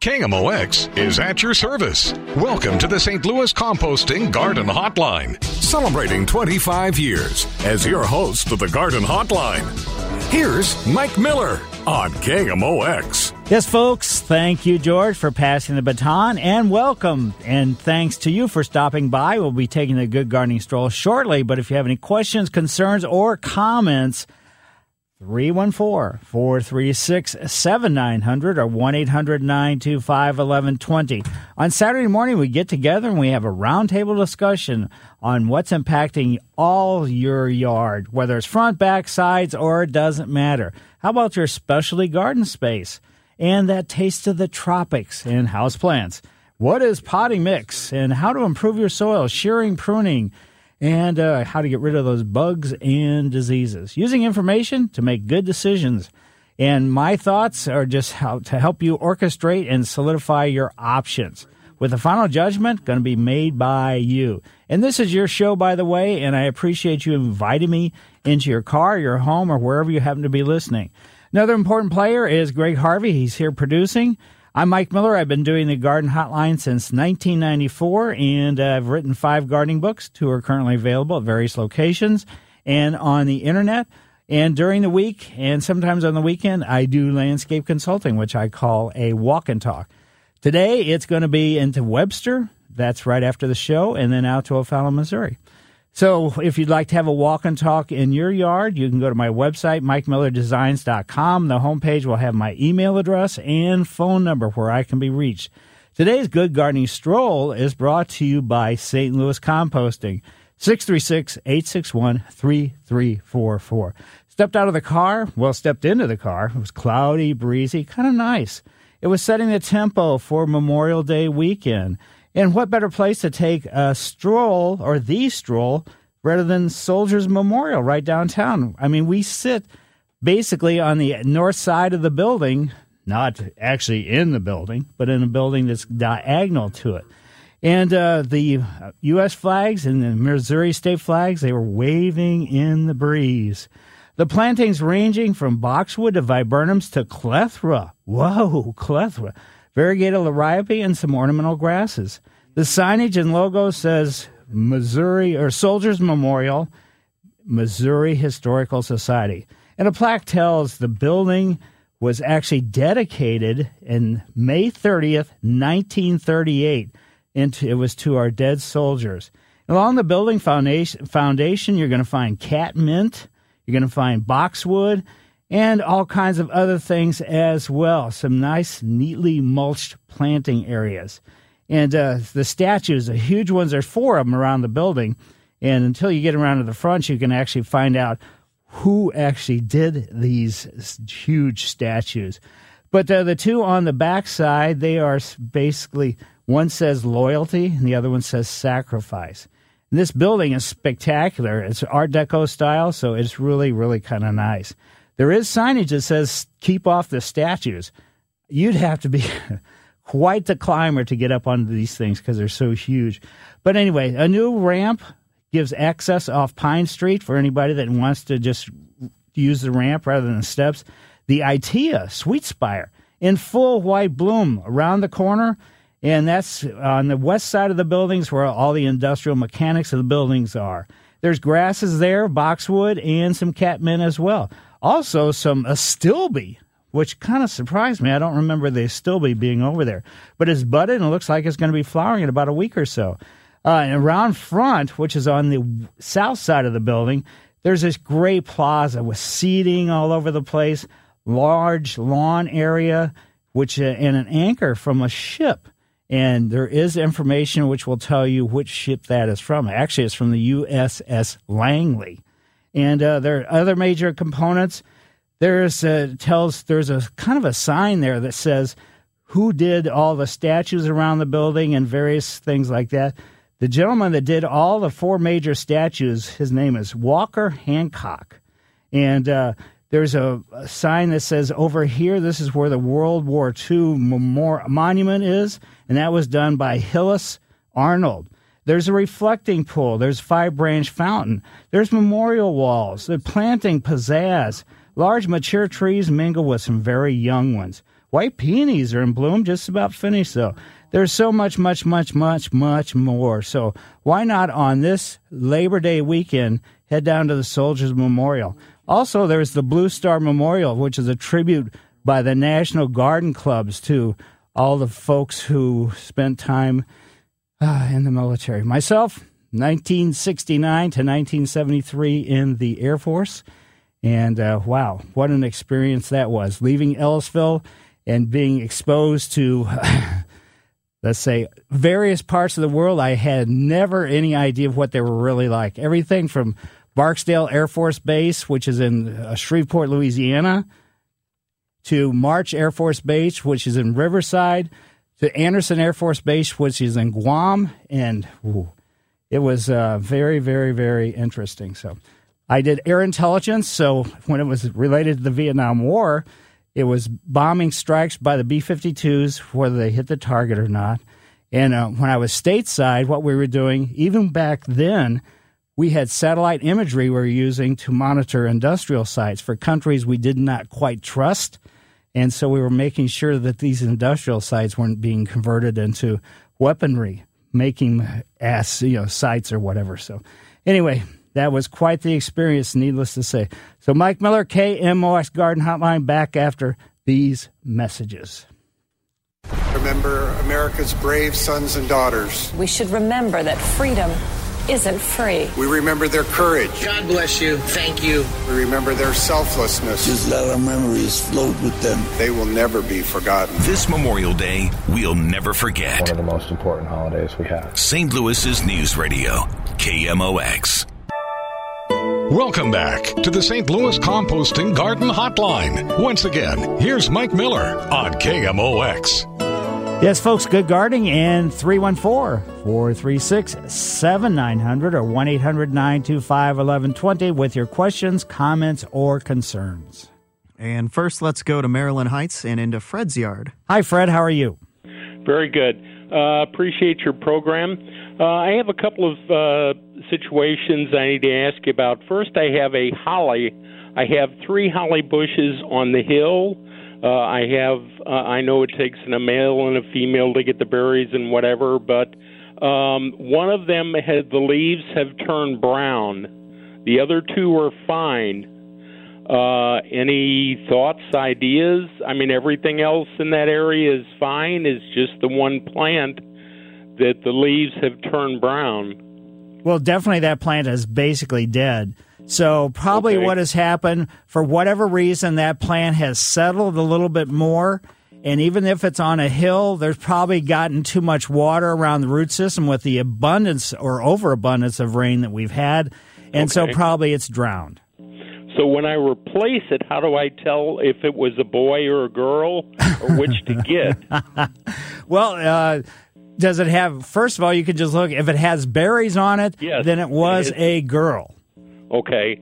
KMOX is at your service. Welcome to the St. Louis Composting Garden Hotline, celebrating 25 years as your host of the Garden Hotline. Here's Mike Miller on KMOX. Yes, folks, thank you, George, for passing the baton and welcome. And thanks to you for stopping by. We'll be taking a good gardening stroll shortly, but if you have any questions, concerns, or comments, 314 436 7900 or 1 800 925 1120. On Saturday morning, we get together and we have a roundtable discussion on what's impacting all your yard, whether it's front, back, sides, or it doesn't matter. How about your specialty garden space and that taste of the tropics and houseplants? What is potting mix and how to improve your soil, shearing, pruning, and uh, how to get rid of those bugs and diseases. Using information to make good decisions. And my thoughts are just how to help you orchestrate and solidify your options. With the final judgment going to be made by you. And this is your show, by the way, and I appreciate you inviting me into your car, your home, or wherever you happen to be listening. Another important player is Greg Harvey. He's here producing. I'm Mike Miller. I've been doing the Garden Hotline since 1994, and I've written five gardening books. Two are currently available at various locations and on the internet. And during the week, and sometimes on the weekend, I do landscape consulting, which I call a walk and talk. Today, it's going to be into Webster. That's right after the show, and then out to O'Fallon, Missouri. So if you'd like to have a walk and talk in your yard, you can go to my website, mikemillerdesigns.com. The homepage will have my email address and phone number where I can be reached. Today's Good Gardening Stroll is brought to you by St. Louis Composting, 636-861-3344. Stepped out of the car, well, stepped into the car. It was cloudy, breezy, kind of nice. It was setting the tempo for Memorial Day weekend. And what better place to take a stroll or the stroll rather than Soldiers Memorial right downtown? I mean, we sit basically on the north side of the building, not actually in the building, but in a building that's diagonal to it. And uh, the U.S. flags and the Missouri state flags, they were waving in the breeze. The plantings ranging from boxwood to viburnums to clethra. Whoa, clethra variegated liriope, and some ornamental grasses. The signage and logo says Missouri or Soldiers Memorial, Missouri Historical Society. And a plaque tells the building was actually dedicated in May 30th, 1938. Into, it was to our dead soldiers. Along the building foundation, foundation you're going to find catmint, you're going to find boxwood, and all kinds of other things as well. Some nice, neatly mulched planting areas. And uh, the statues, the huge ones, there's four of them around the building. And until you get around to the front, you can actually find out who actually did these huge statues. But uh, the two on the back side, they are basically one says loyalty and the other one says sacrifice. And this building is spectacular. It's Art Deco style, so it's really, really kind of nice. There is signage that says keep off the statues. You'd have to be quite the climber to get up onto these things because they're so huge. But anyway, a new ramp gives access off Pine Street for anybody that wants to just use the ramp rather than the steps. The ITEA Sweet Spire in full white bloom around the corner. And that's on the west side of the buildings where all the industrial mechanics of the buildings are. There's grasses there, boxwood, and some catmint as well. Also, some astilbe, which kind of surprised me. I don't remember the astilbe being over there, but it's budded and it looks like it's going to be flowering in about a week or so. Uh, and around front, which is on the south side of the building, there's this great plaza with seating all over the place, large lawn area, which uh, and an anchor from a ship. And there is information which will tell you which ship that is from. Actually, it's from the USS Langley. And uh, there are other major components. There's uh, tells there's a kind of a sign there that says who did all the statues around the building and various things like that. The gentleman that did all the four major statues, his name is Walker Hancock. And uh, there's a, a, sign that says over here, this is where the World War II memor- monument is, and that was done by Hillis Arnold. There's a reflecting pool. There's five branch fountain. There's memorial walls. The planting pizzazz. Large mature trees mingle with some very young ones. White peonies are in bloom, just about finished though. There's so much, much, much, much, much more. So why not on this Labor Day weekend head down to the Soldiers Memorial? Also, there's the Blue Star Memorial, which is a tribute by the National Garden Clubs to all the folks who spent time uh, in the military. Myself, 1969 to 1973 in the Air Force. And uh, wow, what an experience that was. Leaving Ellisville and being exposed to, let's say, various parts of the world I had never any idea of what they were really like. Everything from Barksdale Air Force Base, which is in uh, Shreveport, Louisiana, to March Air Force Base, which is in Riverside, to Andersen Air Force Base, which is in Guam. And ooh, it was uh, very, very, very interesting. So I did air intelligence. So when it was related to the Vietnam War, it was bombing strikes by the B 52s, whether they hit the target or not. And uh, when I was stateside, what we were doing, even back then, we had satellite imagery we were using to monitor industrial sites for countries we did not quite trust. And so we were making sure that these industrial sites weren't being converted into weaponry, making ass, you know, sites or whatever. So anyway, that was quite the experience, needless to say. So, Mike Miller, KMOX Garden Hotline, back after these messages. Remember America's brave sons and daughters. We should remember that freedom isn't free. We remember their courage. God bless you. Thank you. We remember their selflessness. Just let our memories float with them. They will never be forgotten. This Memorial Day, we'll never forget. One of the most important holidays we have. St. Louis's News Radio, KMOX. Welcome back to the St. Louis Composting Garden Hotline. Once again, here's Mike Miller on KMOX. Yes, folks, good gardening and 314 436 7900 or 1 800 925 1120 with your questions, comments, or concerns. And first, let's go to Maryland Heights and into Fred's yard. Hi, Fred. How are you? Very good. Uh, appreciate your program. Uh, I have a couple of uh, situations I need to ask you about. First, I have a holly. I have three holly bushes on the hill. Uh, I have. Uh, I know it takes a male and a female to get the berries and whatever, but um, one of them had the leaves have turned brown. The other two are fine. Uh, any thoughts, ideas? I mean, everything else in that area is fine. It's just the one plant that the leaves have turned brown. Well, definitely that plant is basically dead. So probably Okay. what has happened for whatever reason that plant has settled a little bit more and even if it's on a hill there's probably gotten too much water around the root system with the abundance or overabundance of rain that we've had and so probably it's drowned. So when I replace it, how do I tell if it was a boy or a girl or which to get? Well, uh, does it have first of all you can just look if it has berries on it Yes, then it was it a girl. Okay.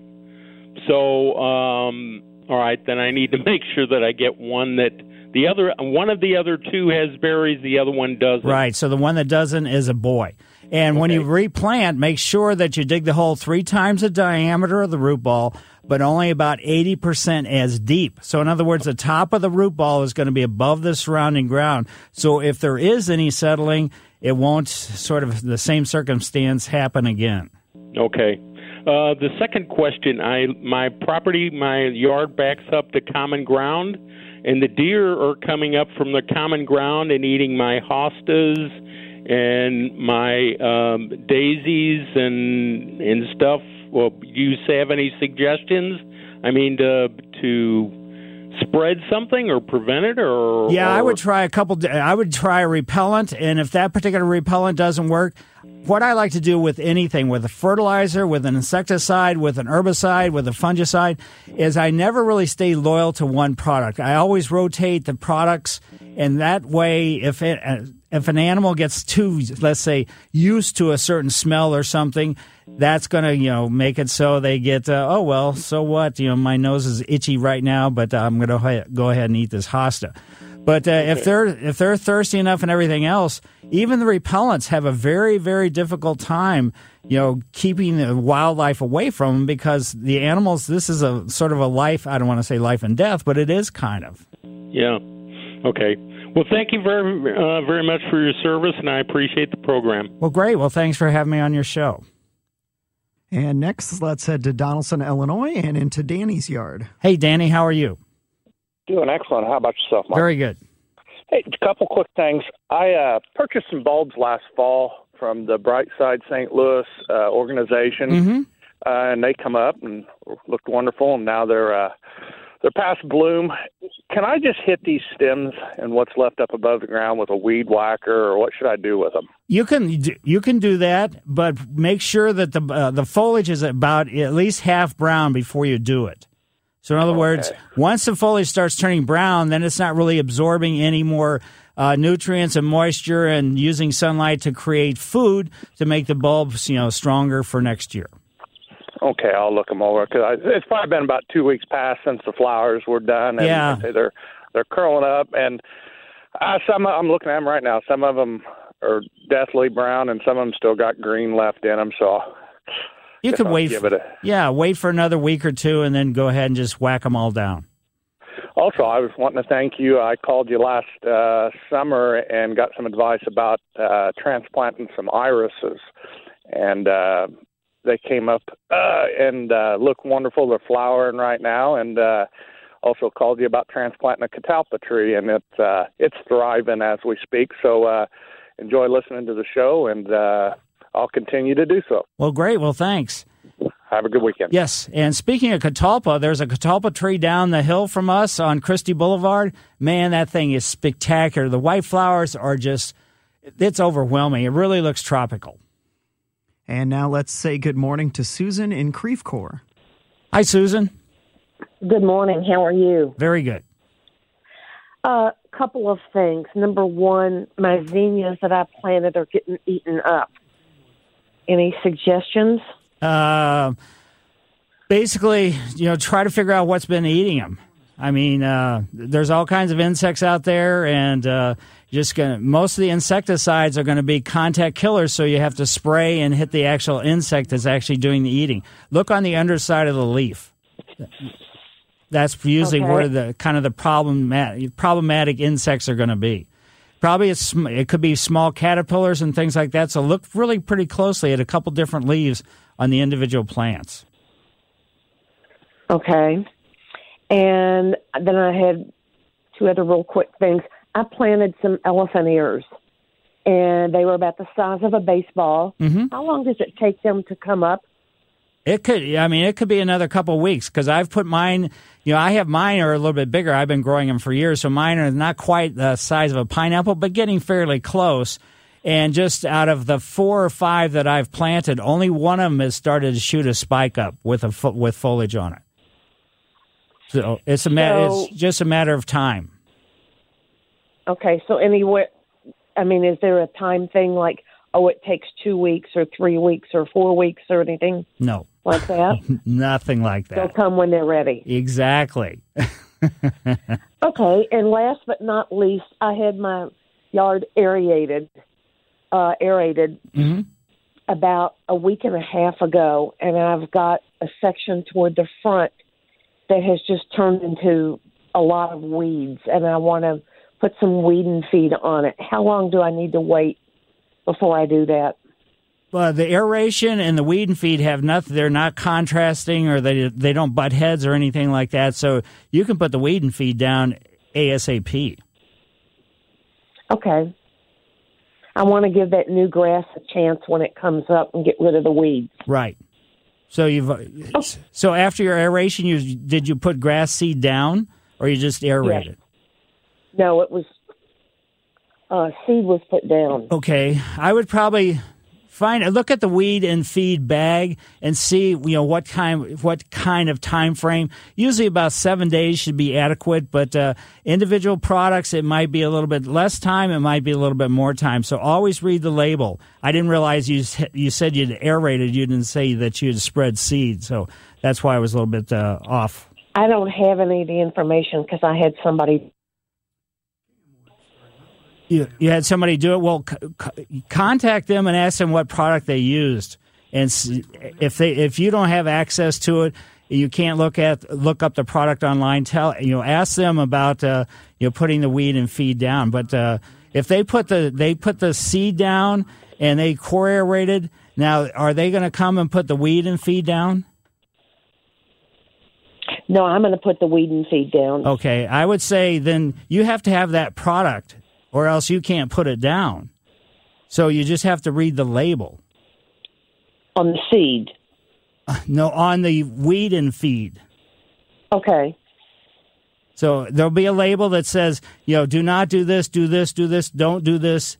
So, um, all right, then I need to make sure that I get one that the other one of the other two has berries, the other one doesn't. Right. So the one that doesn't is a boy. And when you replant, make sure that you dig the hole three times the diameter of the root ball, but only about 80% as deep. So, in other words, the top of the root ball is going to be above the surrounding ground. So, if there is any settling, it won't sort of the same circumstance happen again. Okay. Uh, the second question: I my property, my yard backs up to common ground, and the deer are coming up from the common ground and eating my hostas and my um, daisies and and stuff. Well, do you have any suggestions? I mean, to to spread something or prevent it, or Yeah, I would try a couple. I would try a repellent, and if that particular repellent doesn't work, what I like to do with anything, with a fertilizer, with an insecticide, with an herbicide, with a fungicide, is I never really stay loyal to one product. I always rotate the products, and that way, if it, uh, if an animal gets too, let's say, used to a certain smell or something, that's going to, you know, make it so they get, uh, oh, well, so what? You know, my nose is itchy right now, but I'm going to go ahead and eat this hosta. But uh, if they're if they're thirsty enough and everything else, even the repellents have a very very difficult time, you know, keeping the wildlife away from them because the animals. This is a sort of a life. I don't want to say life and death, but it is kind of. Yeah. Okay. Well, thank you very uh, very much for your service, and I appreciate the program. Well, great. Well, thanks for having me on your show. And next, let's head to Donaldson, Illinois, and into Danny's yard. Hey, Danny, how are you? Doing excellent. How about yourself, Mark? Very good. Hey, a couple quick things. I uh, purchased some bulbs last fall from the Brightside St. Louis uh, organization, mm-hmm. uh, and they come up and looked wonderful. And now they're uh, they're past bloom. Can I just hit these stems and what's left up above the ground with a weed whacker, or what should I do with them? You can you can do that, but make sure that the uh, the foliage is about at least half brown before you do it. So, in other okay. words, once the foliage starts turning brown, then it's not really absorbing any more uh, nutrients and moisture and using sunlight to create food to make the bulbs, you know, stronger for next year. Okay, I'll look them over because it's probably been about two weeks past since the flowers were done. And yeah, they're they're curling up, and uh, some I'm looking at them right now. Some of them are deathly brown, and some of them still got green left in them. So you could wait. For, a, yeah, wait for another week or two, and then go ahead and just whack them all down. Also, I was wanting to thank you. I called you last uh, summer and got some advice about uh, transplanting some irises, and uh, they came up uh, and uh, look wonderful. They're flowering right now, and uh, also called you about transplanting a catalpa tree, and it's uh, it's thriving as we speak. So uh, enjoy listening to the show, and uh, I'll continue to do so. Well, great. Well, thanks. Have a good weekend. Yes. And speaking of catalpa, there's a catalpa tree down the hill from us on Christie Boulevard. Man, that thing is spectacular. The white flowers are just, it's overwhelming. It really looks tropical. And now let's say good morning to Susan in Creve Coeur. Hi, Susan. Good morning. How are you? Very good. A uh, couple of things. Number one, my zinnias that I planted are getting eaten up. Any suggestions? Uh, basically, you know, try to figure out what's been eating them. I mean, uh, there's all kinds of insects out there, and uh, just gonna. Most of the insecticides are going to be contact killers, so you have to spray and hit the actual insect that's actually doing the eating. Look on the underside of the leaf. That's usually okay. where the kind of the problematic problematic insects are going to be. Probably it's, it could be small caterpillars and things like that. So look really pretty closely at a couple different leaves on the individual plants. Okay. And then I had two other real quick things. I planted some elephant ears, and they were about the size of a baseball. Mm-hmm. How long does it take them to come up? It could, I mean, it could be another couple weeks because I've put mine, you know, I have mine are a little bit bigger. I've been growing them for years. So mine are not quite the size of a pineapple, but getting fairly close. And just out of the four or five that I've planted, only one of them has started to shoot a spike up with a with foliage on it. So it's a matter. So, it's just a matter of time. Okay. So anywhere, I mean, is there a time thing like, oh, it takes two weeks or three weeks or four weeks or anything? No like that? Nothing like that. They'll come when they're ready. Exactly. okay, and last but not least, I had my yard aerated, uh, aerated mm-hmm. about a week and a half ago, and I've got a section toward the front that has just turned into a lot of weeds, and I want to put some weed and feed on it. How long do I need to wait before I do that? Well, the aeration and the weed and feed have nothing. They're not contrasting, or they they don't butt heads or anything like that. So you can put the weed and feed down ASAP. Okay. I want to give that new grass a chance when it comes up and get rid of the weeds. Right. So you've oh. so after your aeration, you did you put grass seed down or you just aerated? Yes. No, it was uh, seed was put down. Okay, I would probably find look at the weed and feed bag and see you know what kind what kind of time frame. Usually about seven days should be adequate, but uh, individual products it might be a little bit less time. It might be a little bit more time. So always read the label. I didn't realize you you said you'd aerated. You didn't say that you'd spread seed. So that's why I was a little bit uh, off. I don't have any of the information because I had somebody you, you had somebody do it. Well, c- contact them and ask them what product they used, and if they if you don't have access to it, you can't look at look up the product online. Tell you know ask them about uh, you know putting the weed and feed down. But uh, if they put the they put the seed down and they core aerated, now are they going to come and put the weed and feed down? No, I'm going to put the weed and feed down. Okay, I would say then you have to have that product or else you can't put it down. So you just have to read the label. On the seed? No, on the weed and feed. Okay. So there'll be a label that says, you know, do not do this, do this, do this, don't do this.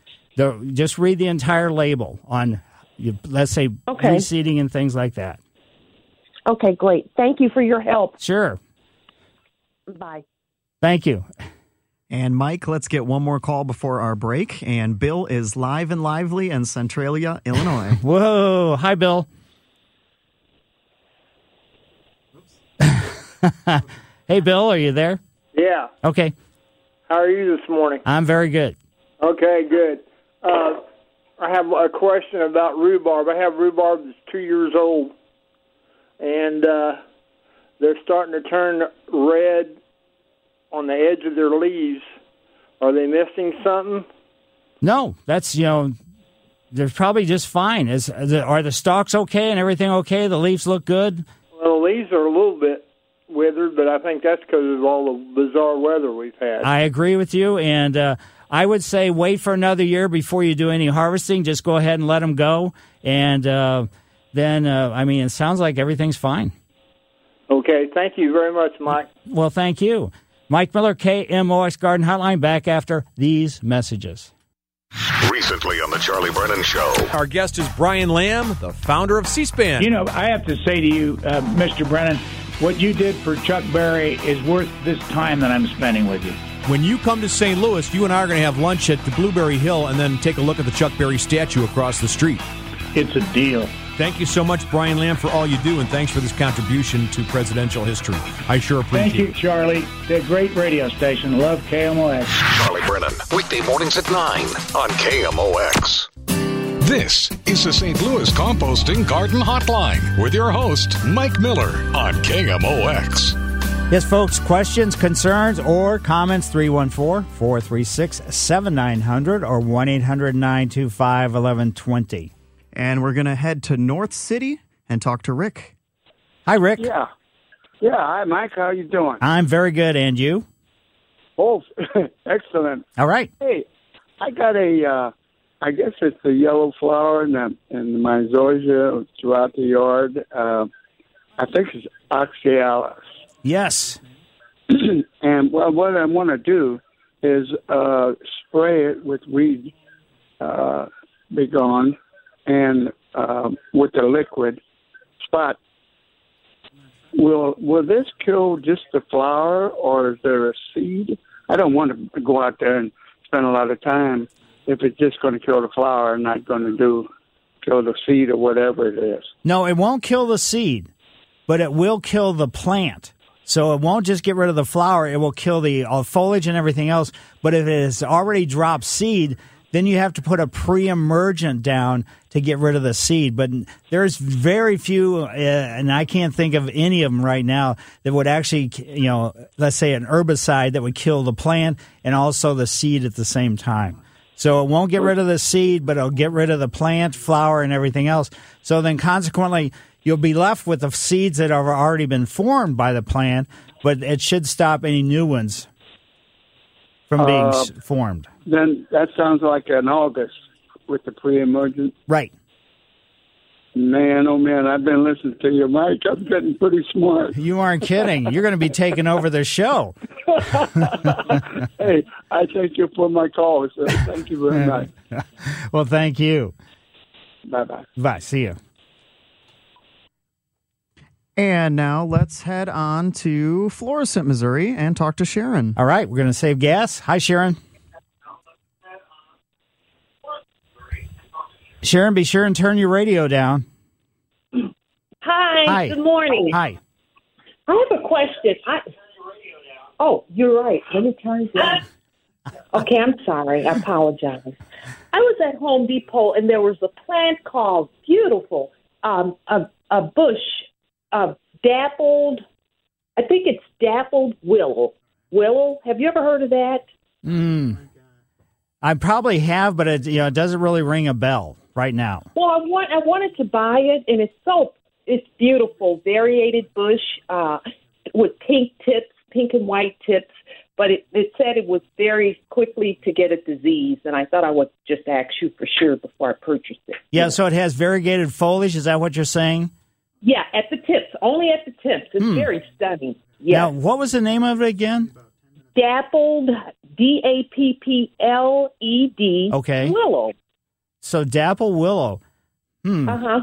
Just read the entire label on, let's say, okay. reseeding and things like that. Okay, great. Thank you for your help. Sure. Bye. Thank you. And Mike, let's get one more call before our break. And Bill is live and lively in Centralia, Illinois. Whoa. Hi, Bill. hey, Bill, are you there? Yeah. Okay. How are you this morning? I'm very good. Okay, good. Uh, I have a question about rhubarb. I have rhubarb that's two years old, and uh, they're starting to turn red on the edge of their leaves. Are they missing something? No, that's you know they're probably just fine. Is are the stalks okay and everything okay? The leaves look good. Well, the leaves are a little bit withered, but I think that's because of all the bizarre weather we've had. I agree with you, and uh, I would say wait for another year before you do any harvesting. Just go ahead and let them go, and uh, then uh, I mean it sounds like everything's fine. Okay, thank you very much, Mike. Well, thank you. Mike Miller, KMOX Garden Hotline, back after these messages. Recently on the Charlie Brennan Show. Our guest is Brian Lamb, the founder of C SPAN. You know, I have to say to you, uh, Mr. Brennan, what you did for Chuck Berry is worth this time that I'm spending with you. When you come to St. Louis, you and I are going to have lunch at the Blueberry Hill and then take a look at the Chuck Berry statue across the street. It's a deal. Thank you so much, Brian Lamb, for all you do, and thanks for this contribution to presidential history. I sure appreciate it. Thank you, Charlie. The great radio station. Love KMOX. Charlie Brennan, weekday mornings at 9 on KMOX. This is the St. Louis Composting Garden Hotline with your host, Mike Miller on KMOX. Yes, folks, questions, concerns, or comments 314 436 7900 or 1 800 925 1120. And we're going to head to North City and talk to Rick. Hi, Rick. Yeah. Yeah. Hi, Mike. How you doing? I'm very good. And you? Oh, excellent. All right. Hey, I got a, uh, I guess it's a yellow flower in, the, in my zoysia throughout the yard. Uh, I think it's oxalis. Yes. and well, what I want to do is uh, spray it with weed uh, begone and uh, with the liquid spot. Will will this kill just the flower, or is there a seed? I don't want to go out there and spend a lot of time if it's just going to kill the flower and not going to do kill the seed or whatever it is. No, it won't kill the seed, but it will kill the plant. So it won't just get rid of the flower; it will kill the uh, foliage and everything else. But if it has already dropped seed, then you have to put a pre-emergent down to get rid of the seed. But there's very few, uh, and I can't think of any of them right now that would actually, you know, let's say an herbicide that would kill the plant and also the seed at the same time. So it won't get rid of the seed, but it'll get rid of the plant, flower, and everything else. So then consequently, you'll be left with the seeds that have already been formed by the plant, but it should stop any new ones from being uh, formed. Then that sounds like an August with the pre-emergent. Right. Man, oh man, I've been listening to you, Mike. I'm getting pretty smart. You aren't kidding. You're going to be taking over the show. hey, I thank you for my call, so thank you very much. well, thank you. Bye bye. Bye. See you. And now let's head on to Florissant, Missouri, and talk to Sharon. All right, we're going to save gas. Hi, Sharon. Sharon, be sure and turn your radio down. Hi. Hi. Good morning. Hi. I have a question. I, oh, you're right. Let me turn it down. Okay, I'm sorry. I apologize. I was at Home Depot and there was a plant called beautiful, um, a a bush, uh, dappled. I think it's dappled willow. Willow. Have you ever heard of that? Mm. I probably have, but it you know it doesn't really ring a bell right now. Well, I want I wanted to buy it, and it's so it's beautiful, variegated bush uh, with pink tips, pink and white tips. But it, it said it was very quickly to get a disease, and I thought I would just ask you for sure before I purchased it. Yeah, so it has variegated foliage. Is that what you're saying? Yeah, at the tips, only at the tips. It's Hmm. very stunning. Yeah, Now, what was the name of it again? dappled, D A P P L E D. Okay. Willow. So dapple willow. Hmm. Uh huh.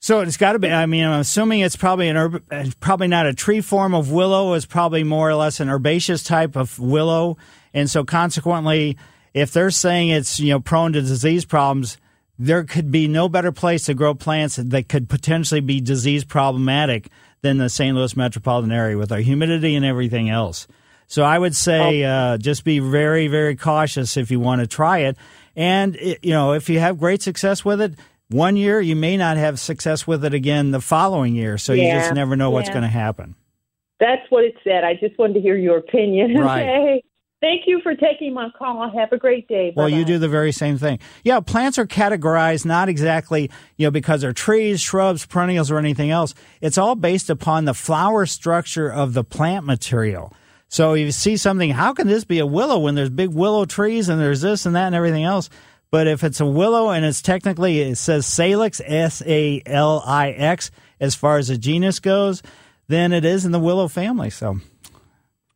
So it's got to be. I mean, I'm assuming it's probably an herb, probably not a tree form of willow. It's probably more or less an herbaceous type of willow, and so consequently, if they're saying it's you know prone to disease problems, there could be no better place to grow plants that could potentially be disease problematic than the St. Louis metropolitan area with our humidity and everything else. So I would say uh, just be very, very cautious if you want to try it. And it, you know, if you have great success with it, one year you may not have success with it again the following year. So you just never know what's yeah. going to happen. That's what it said. I just wanted to hear your opinion. Right. Okay. Thank you for taking my call. Have a great day. Well, you do the very same thing. Yeah, plants are categorized not exactly, you know, because they're trees, shrubs, perennials, or anything else. It's all based upon the flower structure of the plant material. So you see something, how can this be a willow when there's big willow trees and there's this and that and everything else? But if it's a willow and it's technically, it says Salix, S A L I X, as far as the genus goes, then it is in the willow family. So.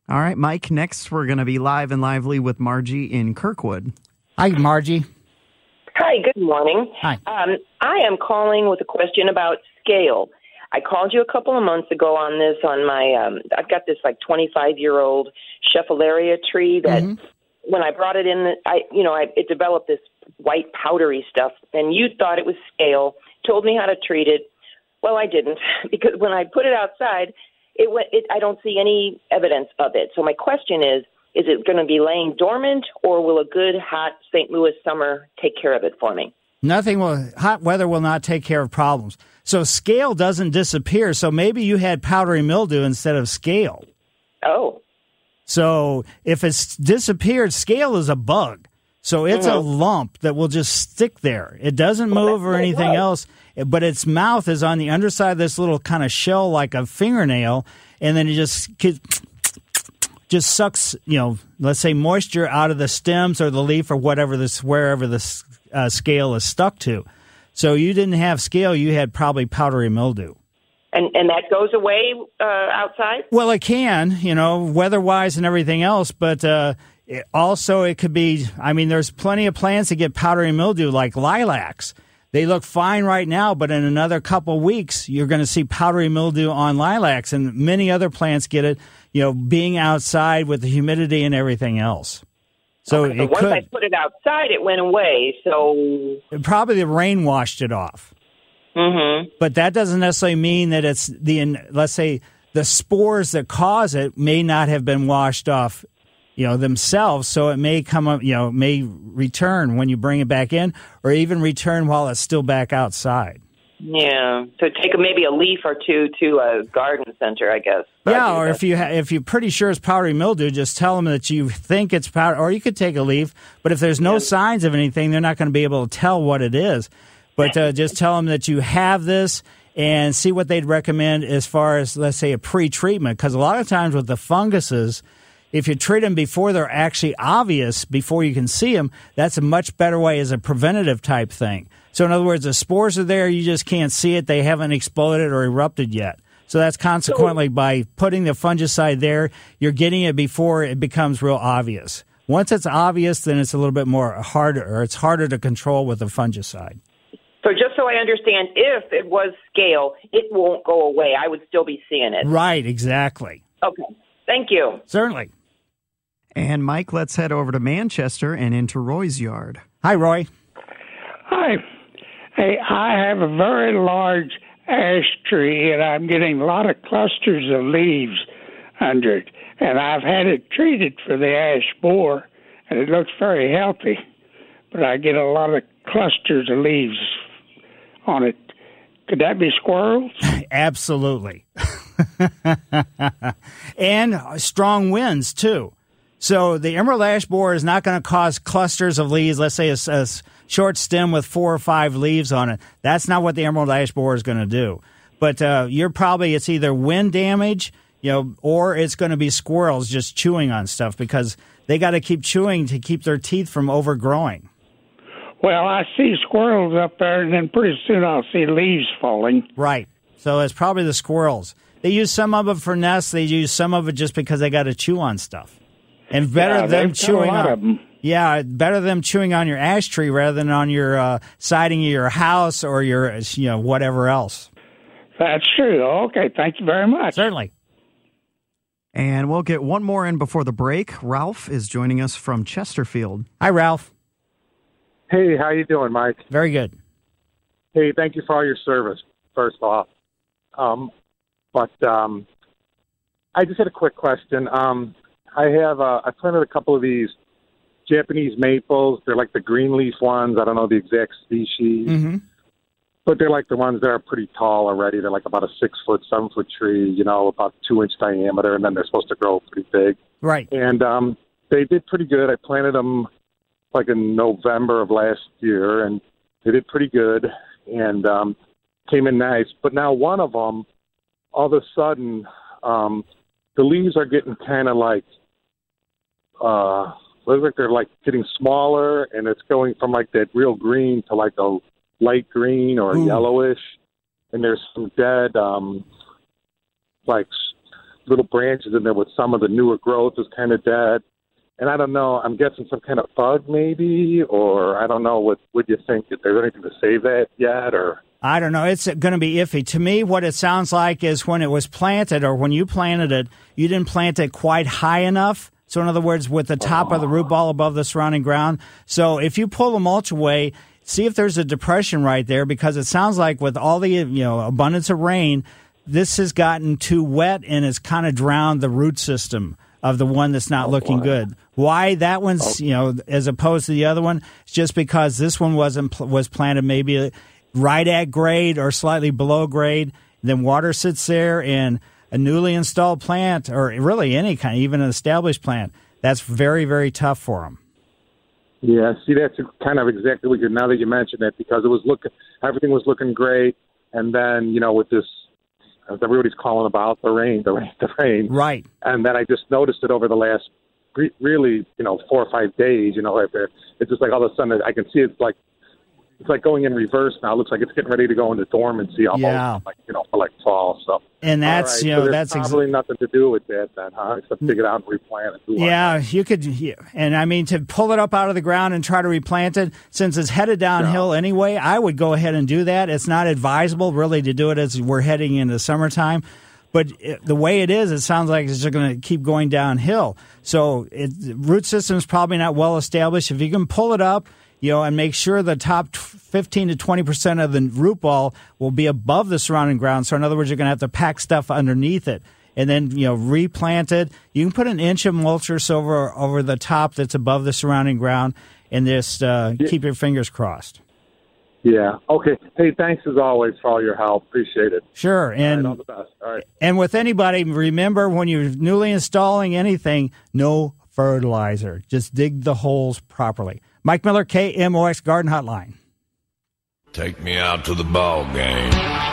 All right, Mike, next we're going to be live and lively with Margie in Kirkwood. Hi, Margie. Hi, good morning. Hi. Um, I am calling with a question about scale. I called you a couple of months ago on this on my um I've got this like 25 year old Schefflera tree that when I brought it in I you know I it developed this white powdery stuff and you thought it was scale, told me how to treat it. Well, I didn't because when I put it outside, it went it I don't see any evidence of it. So my question is is it going to be laying dormant or will a good hot St. Louis summer take care of it for me? Nothing will, hot weather will not take care of problems. So scale doesn't disappear. So maybe you had powdery mildew instead of scale. Oh. So if it's disappeared, scale is a bug. So it's a Mhm. lump that will just stick there. It doesn't move or anything else, but its mouth is on the underside of this little kind of shell like a fingernail, and then it just just sucks, you know, let's say moisture out of the stems or the leaf or whatever this wherever this uh, scale is stuck to. So you didn't have scale, you had probably powdery mildew. And and that goes away uh, outside? Well, it can, you know, weather-wise and everything else, but uh, it, also it could be. I mean, there's plenty of plants that get powdery mildew, like lilacs. They look fine right now, but in another couple weeks, you're going to see powdery mildew on lilacs, and many other plants get it. You know, being outside with the humidity and everything else. So So it once could I put it outside, it went away. So probably the rain washed it off. Mm-hmm. But that doesn't necessarily mean that it's the let's say the spores that cause it may not have been washed off, you know, themselves. So it may come up, you know, may return when you bring it back in, or even return while it's still back outside. Yeah, so take maybe a leaf or two to a garden center, I guess. Yeah, or if you ha- if you're pretty sure it's powdery mildew, just tell them that you think it's powder, or you could take a leaf. But if there's no signs of anything, they're not going to be able to tell what it is. But uh, just tell them that you have this and see what they'd recommend as far as let's say a pre-treatment, because a lot of times with the funguses. If you treat them before they're actually obvious, before you can see them, that's a much better way as a preventative type thing. So, in other words, the spores are there, you just can't see it, they haven't exploded or erupted yet. So that's consequently by putting the fungicide there, you're getting it before it becomes real obvious. Once it's obvious, then it's a little bit more harder, or it's harder to control with the fungicide. So just so I understand, if it was scale, it won't go away. I would still be seeing it. Right, exactly. Okay. Thank you. Certainly. And Mike, let's head over to Manchester and into Roy's yard. Hi, Roy. Hi. Hey, I have a very large ash tree, and I'm getting a lot of clusters of leaves under it. And I've had it treated for the ash borer, and it looks very healthy. But I get a lot of clusters of leaves on it. Could that be squirrels? Absolutely. and strong winds, too. So the emerald ash borer is not going to cause clusters of leaves, let's say a, a, short stem with four or five leaves on it. That's not what the emerald ash borer is going to do. But uh, you're probably, it's either wind damage, you know, or it's going to be squirrels just chewing on stuff because they got to keep chewing to keep their teeth from overgrowing. Well, I see squirrels up there, and then pretty soon I'll see leaves falling. Right. So it's probably the squirrels. They use some of it for nests. They use some of it just because they got to chew on stuff. And better yeah, them chewing on. Yeah, better them chewing on your ash tree rather than on your uh, siding of your house or your you know whatever else. That's true. Okay, thank you very much. Certainly. And we'll get one more in before the break. Ralph is joining us from Chesterfield. Hi, Ralph. Hey, how you doing, Mike? Very good. Hey, thank you for all your service. First off, um, but um, I just had a quick question. Um, I have uh, I planted a couple of these Japanese maples. They're like the green leaf ones. I don't know the exact species, mm-hmm. but they're like the ones that are pretty tall already. They're like about a six foot, seven foot tree. You know, about two inch diameter, and then they're supposed to grow pretty big. Right. And um, they did pretty good. I planted them like in November of last year, and they did pretty good and um, came in nice. But now one of them, all of a sudden, um, the leaves are getting kind of like uh looks like they're like getting smaller and it's going from like that real green to like a light green or Ooh. yellowish and there's some dead um like little branches in there with some of the newer growth is kind of dead and I don't know. I'm guessing some kind of bug, maybe, or I don't know. What would you think? If there's anything to save that yet, or I don't know. It's going to be iffy. To me, what it sounds like is when it was planted or when you planted it, you didn't plant it quite high enough. So, in other words, with the top of the root ball above the surrounding ground. So, if you pull the mulch away, see if there's a depression right there because it sounds like with all the you know abundance of rain, this has gotten too wet and it's kind of drowned the root system of the one that's not Oh, looking good. Why that one's oh. you know as opposed to the other one? It's just because this one wasn't pl- was planted maybe right at grade or slightly below grade. Then water sits there, and a newly installed plant, or really any kind, even an established plant, that's very very tough for them. Yeah, see, that's kind of exactly what you're. Now that you mention it, because it was looking, everything was looking great, and then you know with this, as everybody's calling about the rain, the rain, the rain, Right. and then I just noticed it over the last, really, you know, four or five days. You know, it's just like all of a sudden I can see it's like, it's like going in reverse now. It looks like it's getting ready to go into dormancy almost, Yeah. like you know, for like fall. So, And that's right, you know there's that's probably nothing to do with that then, huh? Except dig it out and replant it. Yeah, you could, yeah. and I mean to pull it up out of the ground and try to replant it. Since it's headed downhill anyway, I would go ahead and do that. It's not advisable really to do it as we're heading into summertime, but it, the way it is, it sounds like it's just going to keep going downhill. So it, the root system is probably not well established. If you can pull it up. You know, and make sure the top 15 to 20 percent of the root ball will be above the surrounding ground. So, in other words, you're going to have to pack stuff underneath it and then you know replant it. You can put an inch of mulch or so over over the top that's above the surrounding ground, and just uh, keep your fingers crossed. Yeah. Okay. Hey, thanks as always for all your help. Appreciate it. Sure, and all, right, all the best. All right. and with anybody, remember when you're newly installing anything, no fertilizer. Just dig the holes properly. Mike Miller, KMOX Garden Hotline. Take me out to the ball game.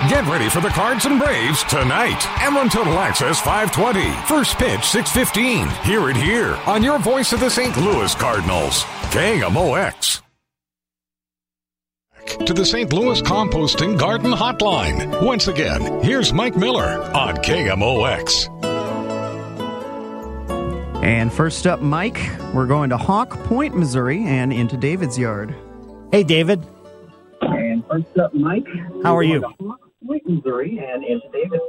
Get ready for the Cards and Braves tonight. Ameren Total Access 520. First pitch 615. Hear it here on your voice of the St. Louis Cardinals. KMOX. To the St. Louis Composting Garden Hotline. Once again, here's Mike Miller on KMOX. And first up, Mike, we're going to Hawk Point, Missouri, and into David's yard. Hey, David. And first up, Mike. How are you? Wait, Missouri, and into David.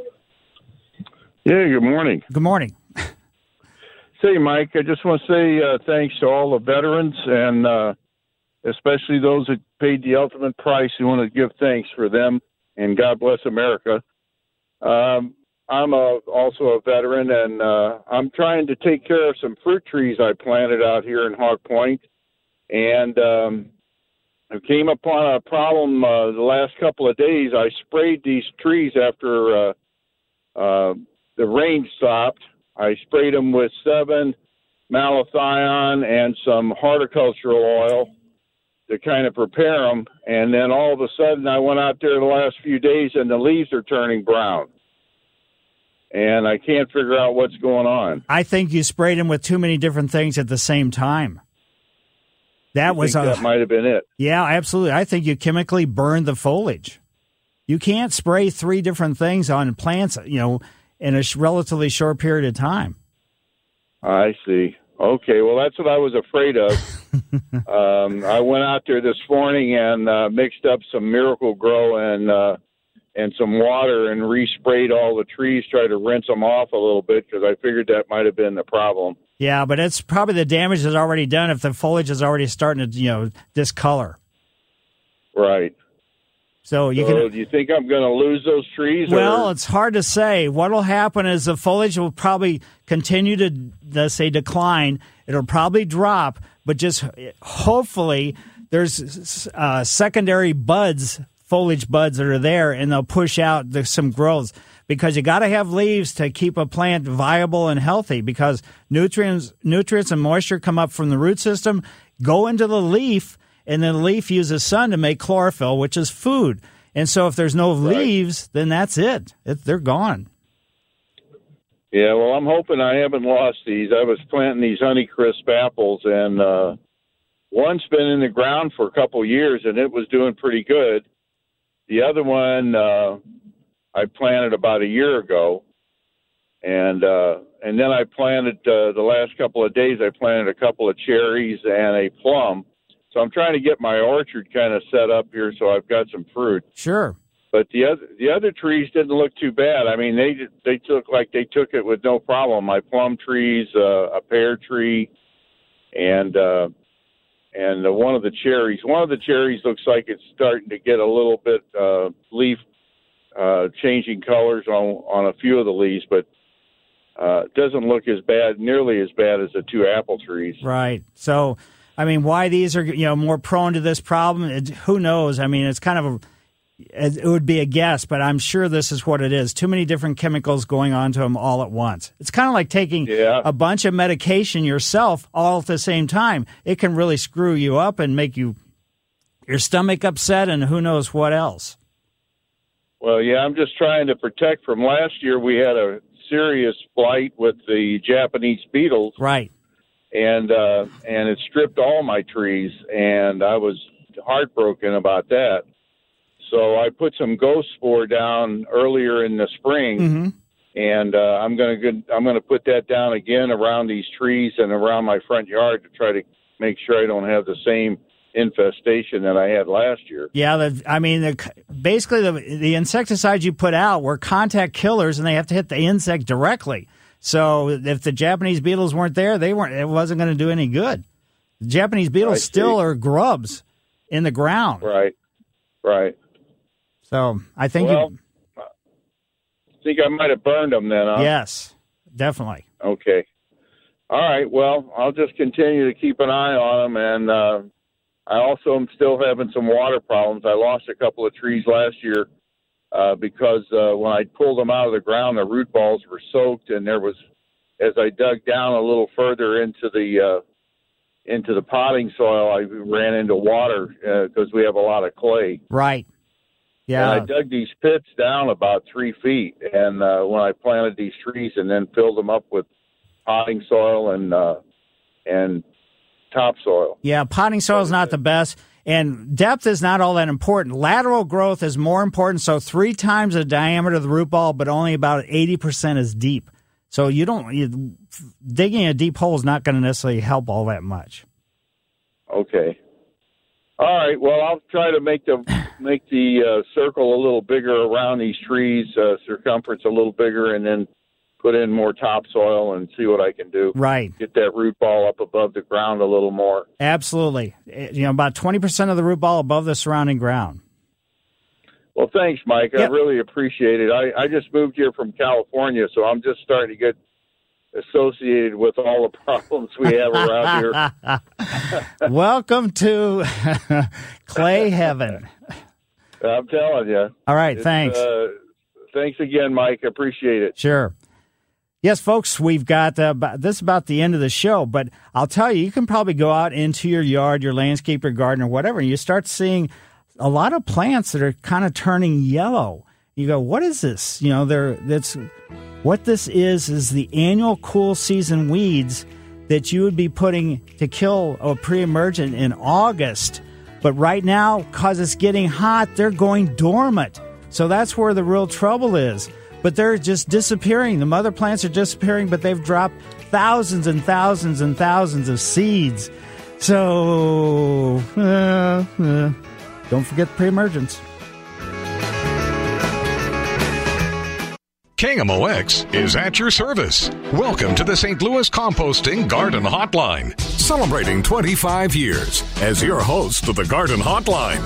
Yeah, good morning. Good morning. Say, Mike, I just want to say uh, thanks to all the veterans and uh, especially those that paid the ultimate price. We want to give thanks for them and God bless America. Um, I'm a, also a veteran, and uh, I'm trying to take care of some fruit trees I planted out here in Hog Point. And um, I came upon a problem uh, the last couple of days. I sprayed these trees after uh, uh, the rain stopped. I sprayed them with Sevin malathion and some horticultural oil to kind of prepare them. And then all of a sudden, I went out there the last few days, and the leaves are turning brown. And I can't figure out what's going on. I think you sprayed him with too many different things at the same time. That You was think a, that might have been it. Yeah, absolutely. I think you chemically burned the foliage. You can't spray three different things on plants, you know, in a sh- relatively short period of time. I see. Okay, well, that's what I was afraid of. um, I went out there this morning and uh, mixed up some Miracle-Gro and uh, and some water and resprayed all the trees, tried to rinse them off a little bit because I figured that might have been the problem. Yeah, but it's probably the damage is already done if the foliage is already starting to, you know, discolor. Right. So you so can do you think I'm going to lose those trees? Well, or? it's hard to say. What will happen is the foliage will probably continue to, let's say, decline. It'll probably drop, but just hopefully there's uh, secondary buds, foliage buds that are there, and they'll push out the, some growths because you got to have leaves to keep a plant viable and healthy because nutrients, nutrients and moisture come up from the root system, go into the leaf, and then the leaf uses sun to make chlorophyll, which is food. And so if there's no leaves, then that's it. it they're gone. Yeah, well, I'm hoping I haven't lost these. I was planting these Honeycrisp apples, and uh, one's been in the ground for a couple years, and it was doing pretty good. The other one uh, I planted about a year ago, and uh, and then I planted uh, the last couple of days. I planted a couple of cherries and a plum. So I'm trying to get my orchard kind of set up here, so I've got some fruit. Sure. But the other the other trees didn't look too bad. I mean, they they took like they took it with no problem. My plum trees, uh, a pear tree, and uh, and uh, one of the cherries. One of the cherries looks like it's starting to get a little bit uh, leaf uh, changing colors on on a few of the leaves, but uh, doesn't look as bad, nearly as bad as the two apple trees. Right. So, I mean, why these are you know more prone to this problem? It, who knows? I mean, it's kind of a it would be a guess, but I'm sure this is what it is. Too many different chemicals going on to them all at once. It's kind of like taking yeah. a bunch of medication yourself all at the same time. It can really screw you up and make you your stomach upset and who knows what else. Well, yeah, I'm just trying to protect from last year. We had a serious blight with the Japanese beetles, right? And uh, and it stripped all my trees, and I was heartbroken about that. So I put some ghost spore down earlier in the spring, mm-hmm. and uh, I'm gonna I'm gonna put that down again around these trees and around my front yard to try to make sure I don't have the same infestation that I had last year. Yeah, the, I mean, the, basically the the insecticides you put out were contact killers, and they have to hit the insect directly. So if the Japanese beetles weren't there, they weren't. It wasn't going to do any good. The Japanese beetles still are grubs in the ground. Right. Right. So I think well, you, I think I might have burned them then. Huh? Yes, definitely. Okay. All right. Well, I'll just continue to keep an eye on them, and uh, I also am still having some water problems. I lost a couple of trees last year uh, because uh, when I pulled them out of the ground, the root balls were soaked, and there was, as I dug down a little further into the uh, into the potting soil, I ran into water because we have a lot of clay. Right. Yeah. And I dug these pits down about three feet, and uh, when I planted these trees, and then filled them up with potting soil and uh, and topsoil. Yeah, potting soil is not the best, and depth is not all that important. Lateral growth is more important. So three times the diameter of the root ball, but only about eighty percent is deep. So you don't you, digging a deep hole is not going to necessarily help all that much. Okay. All right. Well, I'll try to make the make the uh, circle a little bigger around these trees, uh, circumference a little bigger, and then put in more topsoil and see what I can do. Right. Get that root ball up above the ground a little more. Absolutely. Eh, You know, about 20% of the root ball above the surrounding ground. Well, thanks, Mike. Yep. I really appreciate it. I, I just moved here from California, so I'm just starting to get associated with all the problems we have around here. Welcome to Clay Heaven. I'm telling you. All right, It's, thanks. Uh, thanks again, Mike. Appreciate it. Sure. Yes, folks, we've got uh, this is about the end of the show, but I'll tell you, you can probably go out into your yard, your landscape, your garden, or whatever, and you start seeing a lot of plants that are kind of turning yellow. You go, what is this? You know, they're that's what this is is the annual cool season weeds that you would be putting to kill a pre-emergent in August. But right now, cause it's getting hot, they're going dormant. So that's where the real trouble is. But they're just disappearing. The mother plants are disappearing, but they've dropped thousands and thousands and thousands of seeds. So uh, uh, don't forget pre-emergence. KMOX is at your service. Welcome to the St. Louis Composting Garden Hotline, celebrating 25 years as your host of the Garden Hotline.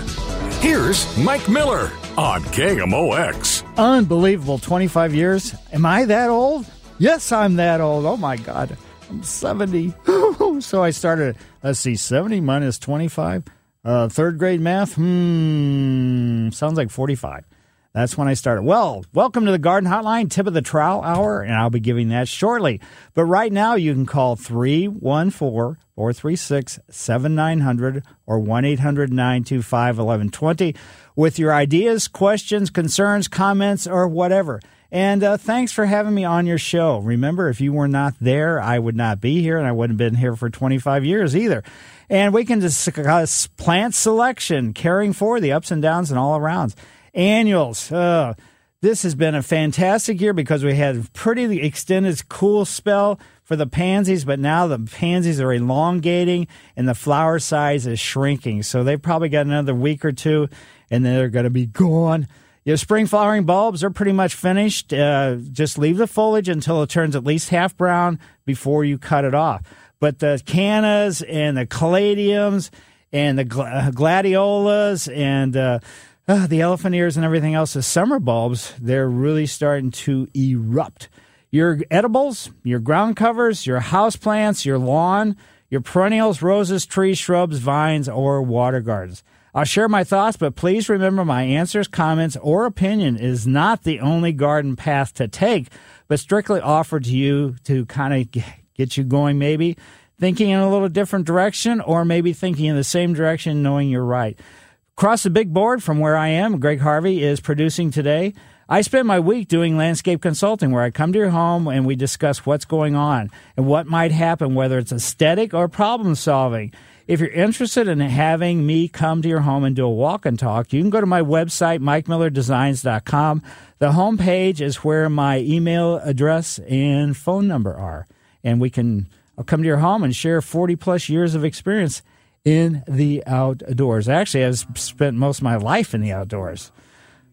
Here's Mike Miller on KMOX. Unbelievable. 25 years. Am I that old? Yes, I'm that old. Oh my God. I'm 70. so I started, let's see, 70 minus 25. Uh, third grade math? Hmm. Sounds like 45. That's when I started. Well, welcome to the Garden Hotline, tip of the trowel hour, and I'll be giving that shortly. But right now, you can call 314 436 7900 or 1 800 925 1120 with your ideas, questions, concerns, comments, or whatever. And uh, thanks for having me on your show. Remember, if you were not there, I would not be here, and I wouldn't have been here for 25 years either. And we can discuss plant selection, caring for the ups and downs and all arounds. Annuals. Uh, this has been a fantastic year because we had a pretty extended cool spell for the pansies, but now the pansies are elongating and the flower size is shrinking. So they've probably got another week or two and then they're going to be gone. Your spring flowering bulbs are pretty much finished. Uh, just leave the foliage until it turns at least half brown before you cut it off. But the cannas and the caladiums and the gla- gladiolas and uh, uh, the elephant ears and everything else, the summer bulbs, they're really starting to erupt. Your edibles, your ground covers, your house plants, your lawn, your perennials, roses, trees, shrubs, vines, or water gardens. I'll share my thoughts, but please remember my answers, comments, or opinion is not the only garden path to take, but strictly offered to you to kind of get you going, maybe thinking in a little different direction, or maybe thinking in the same direction, knowing you're right. Across the big board from where I am, Greg Harvey is producing today. I spend my week doing landscape consulting where I come to your home and we discuss what's going on and what might happen, whether it's aesthetic or problem solving. If you're interested in having me come to your home and do a walk and talk, you can go to my website, mikemillerdesigns.com. The homepage is where my email address and phone number are. And we can I'll come to your home and share 40 plus years of experience in the outdoors. Actually, I've spent most of my life in the outdoors.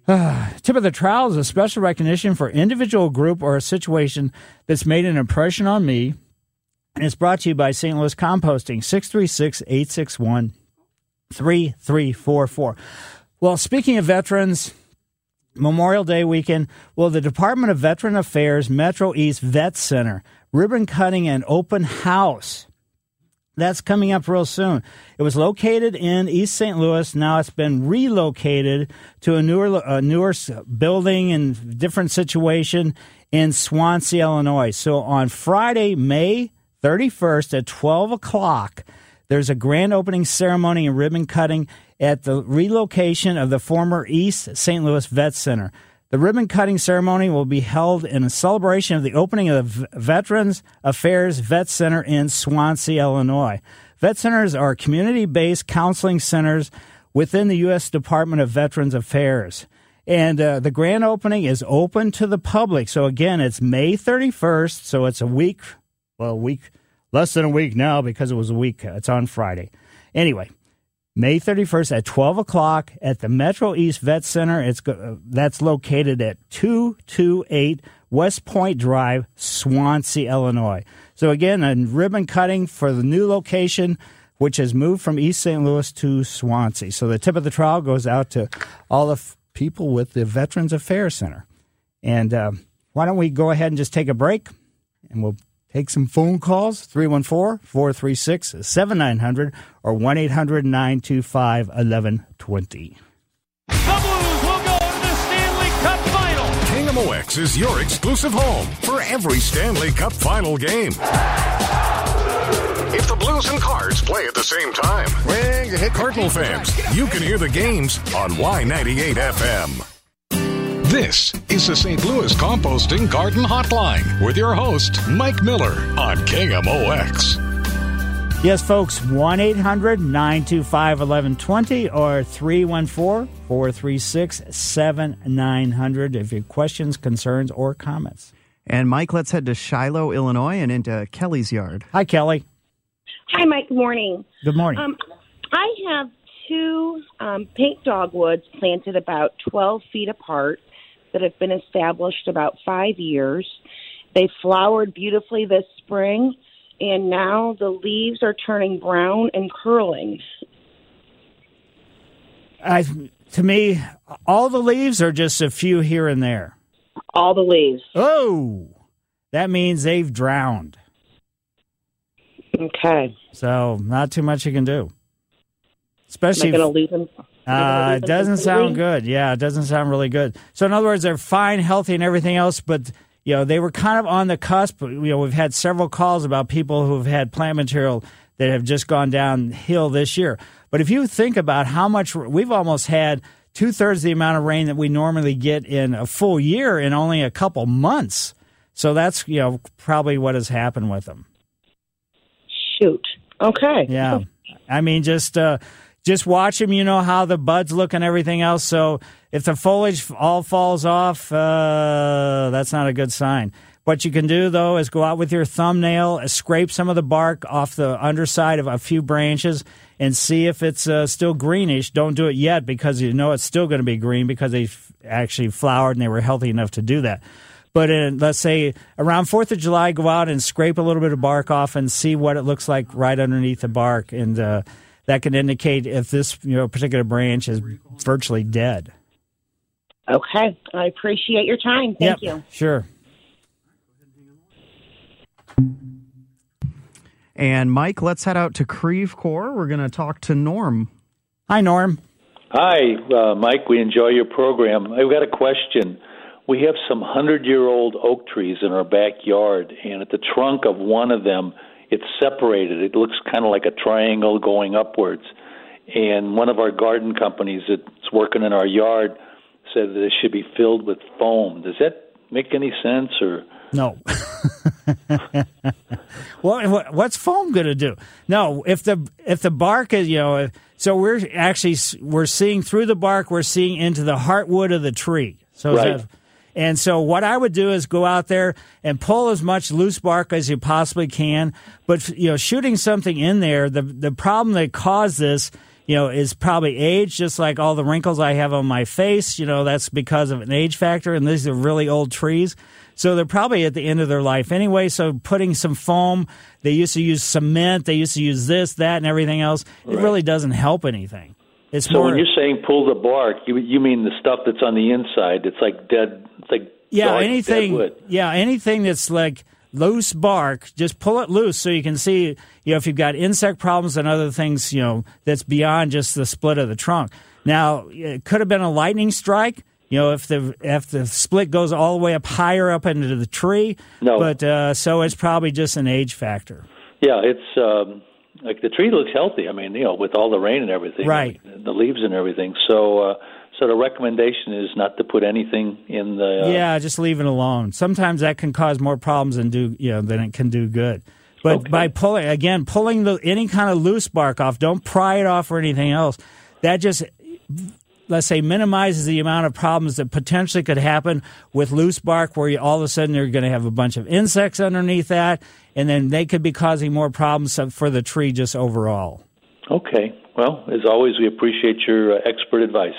Ah, Tip of the trowel is a special recognition for individual, group, or a situation that's made an impression on me. And it's brought to you by St. Louis Composting, 636 861 3344. Well, speaking of veterans, Memorial Day weekend, well, the Department of Veteran Affairs Metro East Vet Center, ribbon cutting and open house. That's coming up real soon. It was located in East St. Louis. Now it's been relocated to a newer, a newer building and different situation in Swansea, Illinois. So on Friday, May 31st at 12 o'clock, there's a grand opening ceremony and ribbon cutting at the relocation of the former East St. Louis Vet Center. The ribbon cutting ceremony will be held in a celebration of the opening of the Veterans Affairs Vet Center in Swansea, Illinois. Vet centers are community based counseling centers within the U.S. Department of Veterans Affairs. And uh, the grand opening is open to the public. So, again, it's May 31st. So, it's a week, well, a week, less than a week now because it was a week. It's on Friday. Anyway, May 31st at 12 o'clock at the Metro East Vet Center. It's that's located at 228 West Point Drive, Swansea, Illinois. So again, a ribbon cutting for the new location, which has moved from East St. Louis to Swansea. So the tip of the trowel goes out to all the f- people with the Veterans Affairs Center. And uh, why don't we go ahead and just take a break, and we'll Take some phone calls 314 436 7900 or 1 800 925 1120. The Blues will go to the Stanley Cup Final. KMOX is your exclusive home for every Stanley Cup Final game. If the Blues and Cards play at the same time, ring Cardinal fans, you can hear the games on Y98 FM. This is the St. Louis Composting Garden Hotline with your host, Mike Miller on KMOX. Yes, folks, 1 800 925 1120 or 314 436 7900 if you have questions, concerns, or comments. And Mike, let's head to Shiloh, Illinois, and into Kelly's yard. Hi, Kelly. Hi, Mike. Good morning. Good morning. Um, I have two um, pink dogwoods planted about 12 feet apart that have been established about five years. They flowered beautifully this spring, and now the leaves are turning brown and curling. I, to me, all the leaves are just a few here and there. All the leaves. Oh, that means they've drowned. Okay. So not too much you can do. Especially. Am I going to leave them? Uh, it doesn't sound good. Yeah, it doesn't sound really good. So in other words, they're fine, healthy, and everything else, but you know they were kind of on the cusp. You know, we've had several calls about people who've had plant material that have just gone downhill this year. But if you think about how much we've almost had two thirds the amount of rain that we normally get in a full year in only a couple months. So that's you know probably what has happened with them. Shoot. Okay. Yeah. I mean, just uh, just watch them. You know how the buds look and everything else. So if the foliage all falls off, uh, that's not a good sign. What you can do though is go out with your thumbnail, scrape some of the bark off the underside of a few branches, and see if it's uh, still greenish. Don't do it yet because you know it's still going to be green because they actually flowered and they were healthy enough to do that. But in, let's say around Fourth of July, go out and scrape a little bit of bark off and see what it looks like right underneath the bark, and uh, that can indicate if this you know particular branch is virtually dead. Okay, I appreciate your time. Thank yep, you. Sure. And Mike, let's head out to Creve Coeur. We're going to talk to Norm. Hi, Norm. Hi, uh, Mike. We enjoy your program. I've got a question. We have some hundred-year-old oak trees in our backyard, and at the trunk of one of them, it's separated. It looks kind of like a triangle going upwards. And one of our garden companies that's working in our yard said that it should be filled with foam. Does that make any sense, or no? what, what's foam going to do? No, if the if the bark is you know, so we're actually we're seeing through the bark, we're seeing into the heartwood of the tree. So right. And so what I would do is go out there and pull as much loose bark as you possibly can. But you know, shooting something in there, the the problem that caused this, you know, is probably age. Just like all the wrinkles I have on my face, you know, that's because of an age factor. And these are really old trees. So they're probably at the end of their life anyway. So putting some foam, they used to use cement, they used to use this, that, and everything else. It really doesn't help anything. It's so more. when you're saying pull the bark, you you mean the stuff that's on the inside? It's like dead. It's like yeah, dark, anything. wood. Yeah, anything that's like loose bark, just pull it loose so you can see. You know, if you've got insect problems and other things, you know, that's beyond just the split of the trunk. Now, it could have been a lightning strike. You know, if the if the split goes all the way up higher up into the tree. No. But uh, so it's probably just an age factor. Yeah, it's um, like the tree looks healthy. I mean, you know, with all the rain and everything, Right. The leaves and everything. So, uh, so the recommendation is not to put anything in the. Uh, yeah, just leave it alone. Sometimes that can cause more problems than do you know than it can do good. But by pulling again, pulling the any kind of loose bark off, don't pry it off or anything else. That just let's say minimizes the amount of problems that potentially could happen with loose bark where you all of a sudden you're going to have a bunch of insects underneath that and then they could be causing more problems for the tree just overall. Okay. Well, as always, we appreciate your uh, expert advice.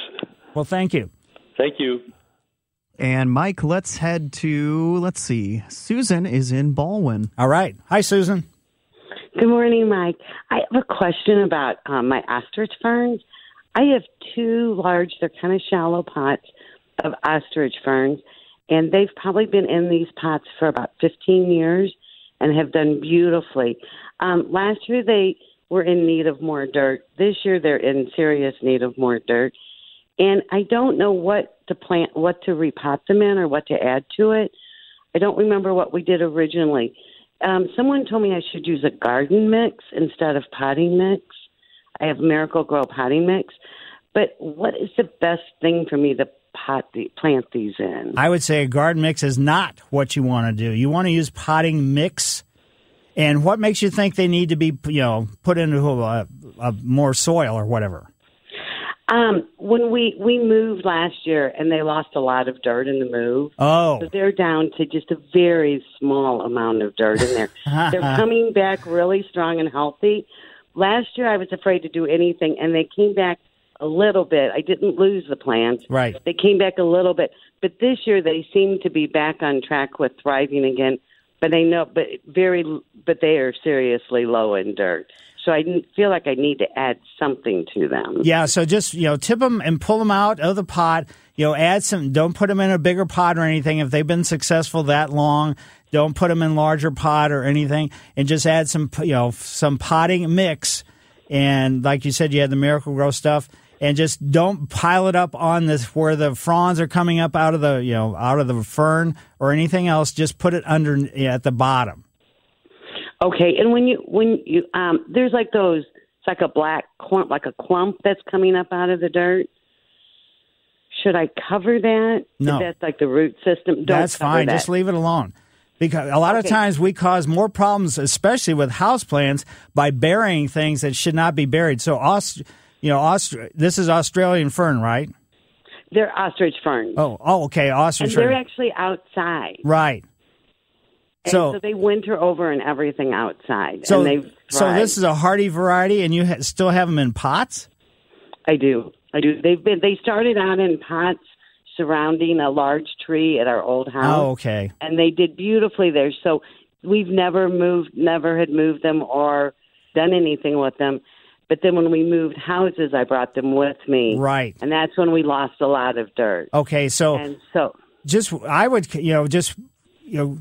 Well, thank you. Thank you. And Mike, let's head to let's see. Susan is in Ballwin. All right. Hi, Susan. Good morning, Mike. I have a question about um, my ostrich ferns. I have two large, they're kind of shallow pots of ostrich ferns, and they've probably been in these pots for about 15 years and have done beautifully. Um, last year they were in need of more dirt. This year they're in serious need of more dirt. And I don't know what to plant, what to repot them in, or what to add to it. I don't remember what we did originally. Um, someone told me I should use a garden mix instead of potting mix. I have Miracle-Gro potting mix. But what is the best thing for me to pot the, plant these in? I would say a garden mix is not what you want to do. You want to use potting mix. And what makes you think they need to be, you know, put into a, a more soil or whatever? Um, when we we moved last year, and they lost a lot of dirt in the move. Oh, so they're down to just a very small amount of dirt in there. they're coming back really strong and healthy. Last year, I was afraid to do anything, and they came back a little bit. I didn't lose the plants. Right. They came back a little bit, but this year they seem to be back on track with thriving again. But I know, but very, but they are seriously low in dirt. So I feel like I need to add something to them. Yeah, so just you know, tip them and pull them out of the pot. You know, add some. Don't put them in a bigger pot or anything. If they've been successful that long, don't put them in larger pot or anything. And just add some, you know, some potting mix. And like you said, you had the Miracle-Gro stuff. And just don't pile it up on this where the fronds are coming up out of the you know out of the fern or anything else. Just put it under at the bottom. Okay, and when you when you um there's like those it's like a black clump like a clump that's coming up out of the dirt. Should I cover that? No. If that's like the root system. Don't That's fine. That. Just leave it alone. Because a lot of times we cause more problems, especially with house plants, by burying things that should not be buried. So, you know, this is Australian fern, right? They're ostrich ferns. Oh, oh, okay, ostrich and they're fern, actually outside. right? So- so, they winter over and everything outside. So, and they so this is a hardy variety, and you ha- still have them in pots. I do. I do. They've been. They started out in pots surrounding a large tree at our old house. Oh, okay. And they did beautifully there. So we've never moved, never had moved them or done anything with them. But then when we moved houses, I brought them with me. Right. And that's when we lost a lot of dirt. Okay, so And so just I would you know just you know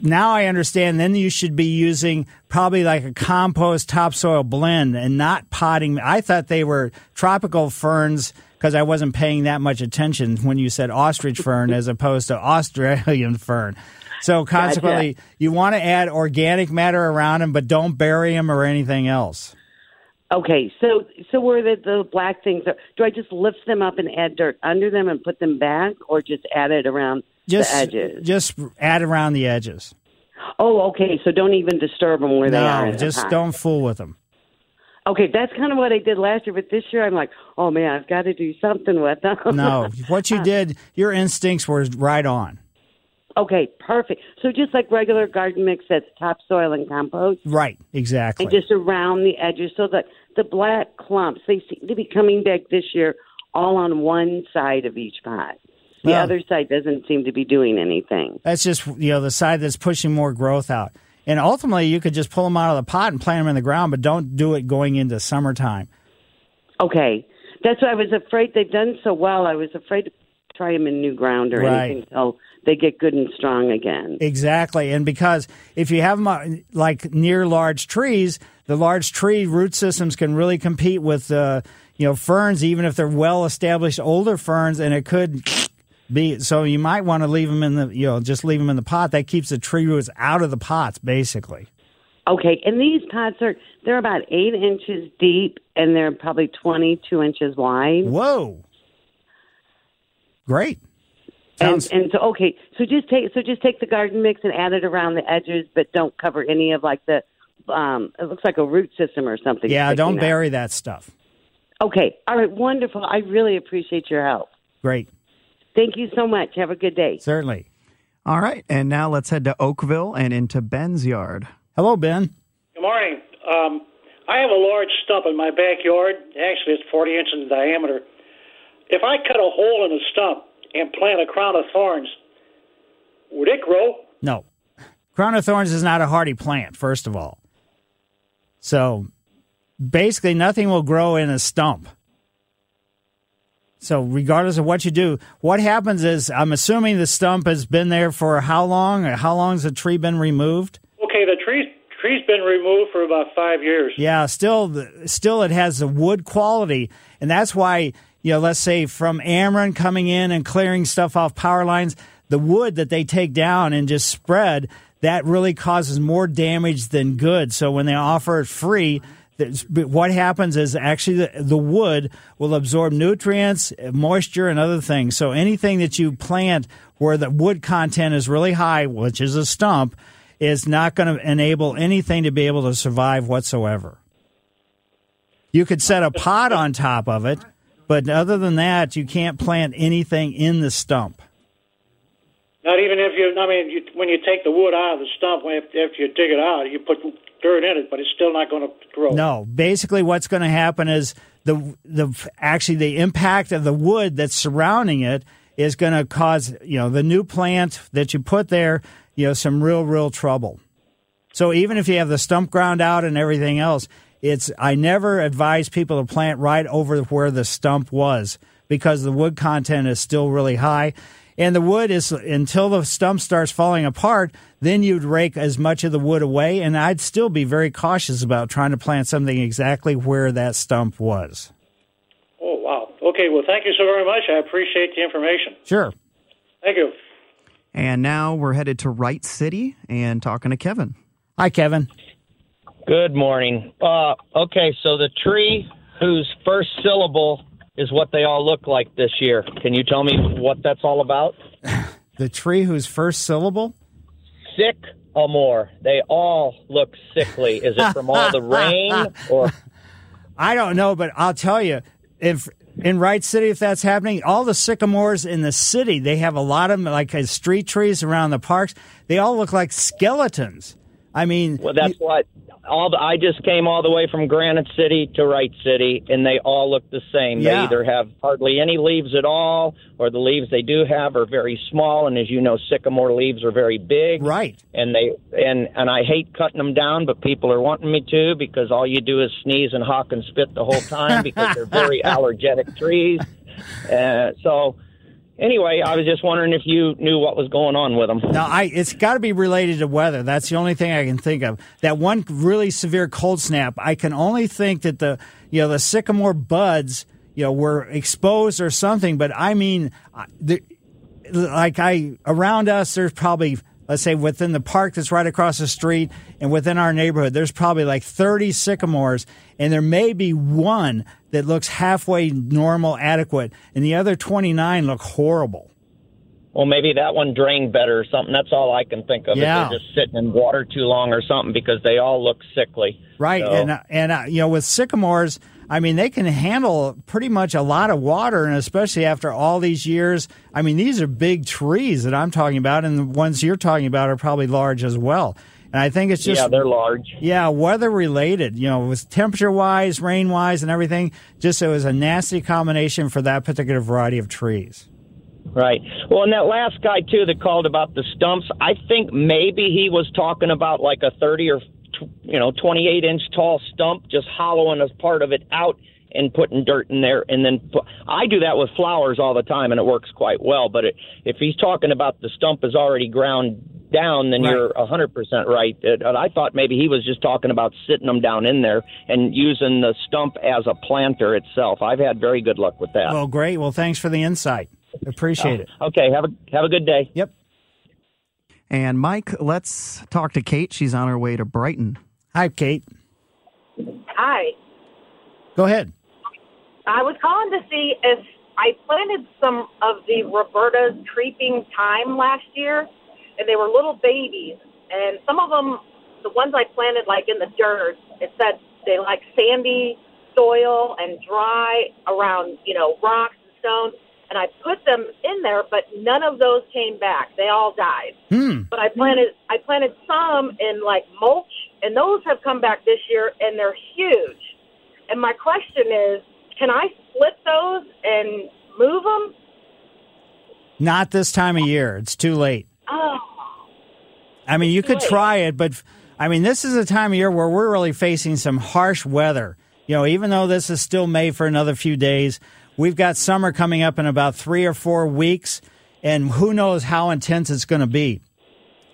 now I understand. Then you should be using probably like a compost topsoil blend and not potting. I thought they were tropical ferns because I wasn't paying that much attention when you said ostrich fern as opposed to Australian fern. So consequently, you want to add organic matter around them, but don't bury them or anything else. Okay, so so where the the black things are, do I just lift them up and add dirt under them and put them back, or just add it around Just the edges? just add around the edges. Oh, okay. So don't even disturb them where they are. No, the just don't fool with them. Okay, that's kind of what I did last year, but this year I'm like, oh man, I've got to do something with them. No, what you did, your instincts were right on. Okay, perfect. So just like regular garden mix, that's topsoil and compost, Right, exactly. and just around the edges, so that the black clumps they seem to be coming back this year, all on one side of each pot. The Well- other side doesn't seem to be doing anything. That's just you know the side that's pushing more growth out. And ultimately, you could just pull them out of the pot and plant them in the ground, but don't do it going into summertime. Okay, that's why I was afraid they've done so well. I was afraid to try them in new ground or Right. anything until they get good and strong again. Exactly, and because if you have them like near large trees, the large tree root systems can really compete with uh, you know ferns, even if they're well established older ferns, and it could be. So you might want to leave them in the you know just leave them in the pot. That keeps the tree roots out of the pots, basically. Okay, and these pots are they're about eight inches deep and they're probably twenty two inches wide. Whoa! Great. And, and so okay, so just take so just take the garden mix and add it around the edges, but don't cover any of like the um. It looks like a root system or something. Yeah, don't out. bury that stuff. Okay, all right, wonderful. I really appreciate your help. Great. Thank you so much. Have a good day. Certainly. All right, and now let's head to Oakville and into Ben's yard. Hello, Ben. Good morning. Um, I have a large stump in my backyard. Actually, it's 40 inches in diameter. If I cut a hole in the stump and plant a crown of thorns, would it grow? No. Crown of thorns is not a hardy plant, first of all. So basically, nothing will grow in a stump. So, regardless of what you do, what happens is I'm assuming the stump has been there for how long? How long has the tree been removed? Okay, the tree tree's been removed for about five years. Yeah, still, still, it has the wood quality, and that's why you know, let's say from Ameren coming in and clearing stuff off power lines, the wood that they take down and just spread that really causes more damage than good. So when they offer it free, what happens is actually the, the, wood will absorb nutrients, moisture, and other things. So anything that you plant where the wood content is really high, which is a stump, is not going to enable anything to be able to survive whatsoever. You could set a pot on top of it, but other than that, you can't plant anything in the stump. Not even if you, I mean, you, when you take the wood out of the stump, after you dig it out, you put dirt in it, but it's still not going to grow. No, basically, what's going to happen is the the actually the impact of the wood that's surrounding it is going to cause you know the new plant that you put there, you know, some real real trouble. So even if you have the stump ground out and everything else, it's I never advise people to plant right over where the stump was because the wood content is still really high. And the wood is until the stump starts falling apart then you'd rake as much of the wood away. And i'd still be very cautious about trying to plant something exactly where that stump was. Oh wow. Okay. Well thank you so very much. I appreciate the information. Sure. Thank you. And now we're headed to wright city and talking to kevin. Hi kevin good morning uh, okay so the tree whose first syllable is what they all look like this year. Can you tell me what that's all about? the tree whose first syllable? Sick more. They all look sickly. Is it from all the rain or? I don't know, but I'll tell you, if in Wright City, if that's happening, all the sycamores in the city, they have a lot of them, like street trees around the parks. They all look like skeletons. I mean, well, that's you, what all the, I just came all the way from Granite City to Wright City, and they all look the same. Yeah. They either have hardly any leaves at all, or the leaves they do have are very small. And as you know, sycamore leaves are very big. Right. And they and and I hate cutting them down, but people are wanting me to because all you do is sneeze and hawk and spit the whole time because they're very allergenic trees. Uh, so anyway, I was just wondering if you knew what was going on with them. No, I it's got to be related to weather. That's the only thing I can think of. That one really severe cold snap, I can only think that the you know the sycamore buds you know were exposed or something. But I mean, the, like I around us, there's probably let's say within the park that's right across the street and within our neighborhood, there's probably like 30 sycamores, and there may be one that looks halfway normal, adequate, and the other 29 look horrible. Well, maybe that one drained better or something. That's all I can think of. Yeah. they're just sitting in water too long or something because they all look sickly. Right, so. and uh, and uh, you know with sycamores, I mean they can handle pretty much a lot of water, and especially after all these years. I mean these are big trees that I'm talking about, and the ones you're talking about are probably large as well. And I think it's just yeah, they're large. Yeah, weather related. You know, with temperature wise, rain wise, and everything. Just it was a nasty combination for that particular variety of trees. Right. Well, and that last guy too that called about the stumps, I think maybe he was talking about like a thirty or you know twenty eight inch tall stump, just hollowing a part of it out and putting dirt in there, and then put, I do that with flowers all the time, and it works quite well. But it, if he's talking about the stump is already ground down, then right. you're 100% right. Uh, and I thought maybe he was just talking about sitting them down in there and using the stump as a planter itself. I've had very good luck with that. Well, great. Well, thanks for the insight. Appreciate it. Okay, have a have a good day. Yep. And Mike, let's talk to Kate. She's on her way to Brighton. Hi, Kate. Hi. Go ahead. I was calling to see if I planted some of the Roberta's creeping thyme last year, and they were little babies. And some of them, the ones I planted like in the dirt, it said they like sandy soil and dry around, you know, rocks and stones. And I put them in there, but none of those came back. They all died. Hmm. But I planted, I planted some in like mulch and those have come back this year, and they're huge. And my question is, can I split those and move them? Not this time of year. It's too late. Oh, I mean, you could Wait. try it, but I mean, this is a time of year where we're really facing some harsh weather. You know, even though this is still May for another few days, we've got summer coming up in about three or four weeks, and who knows how intense it's going to be.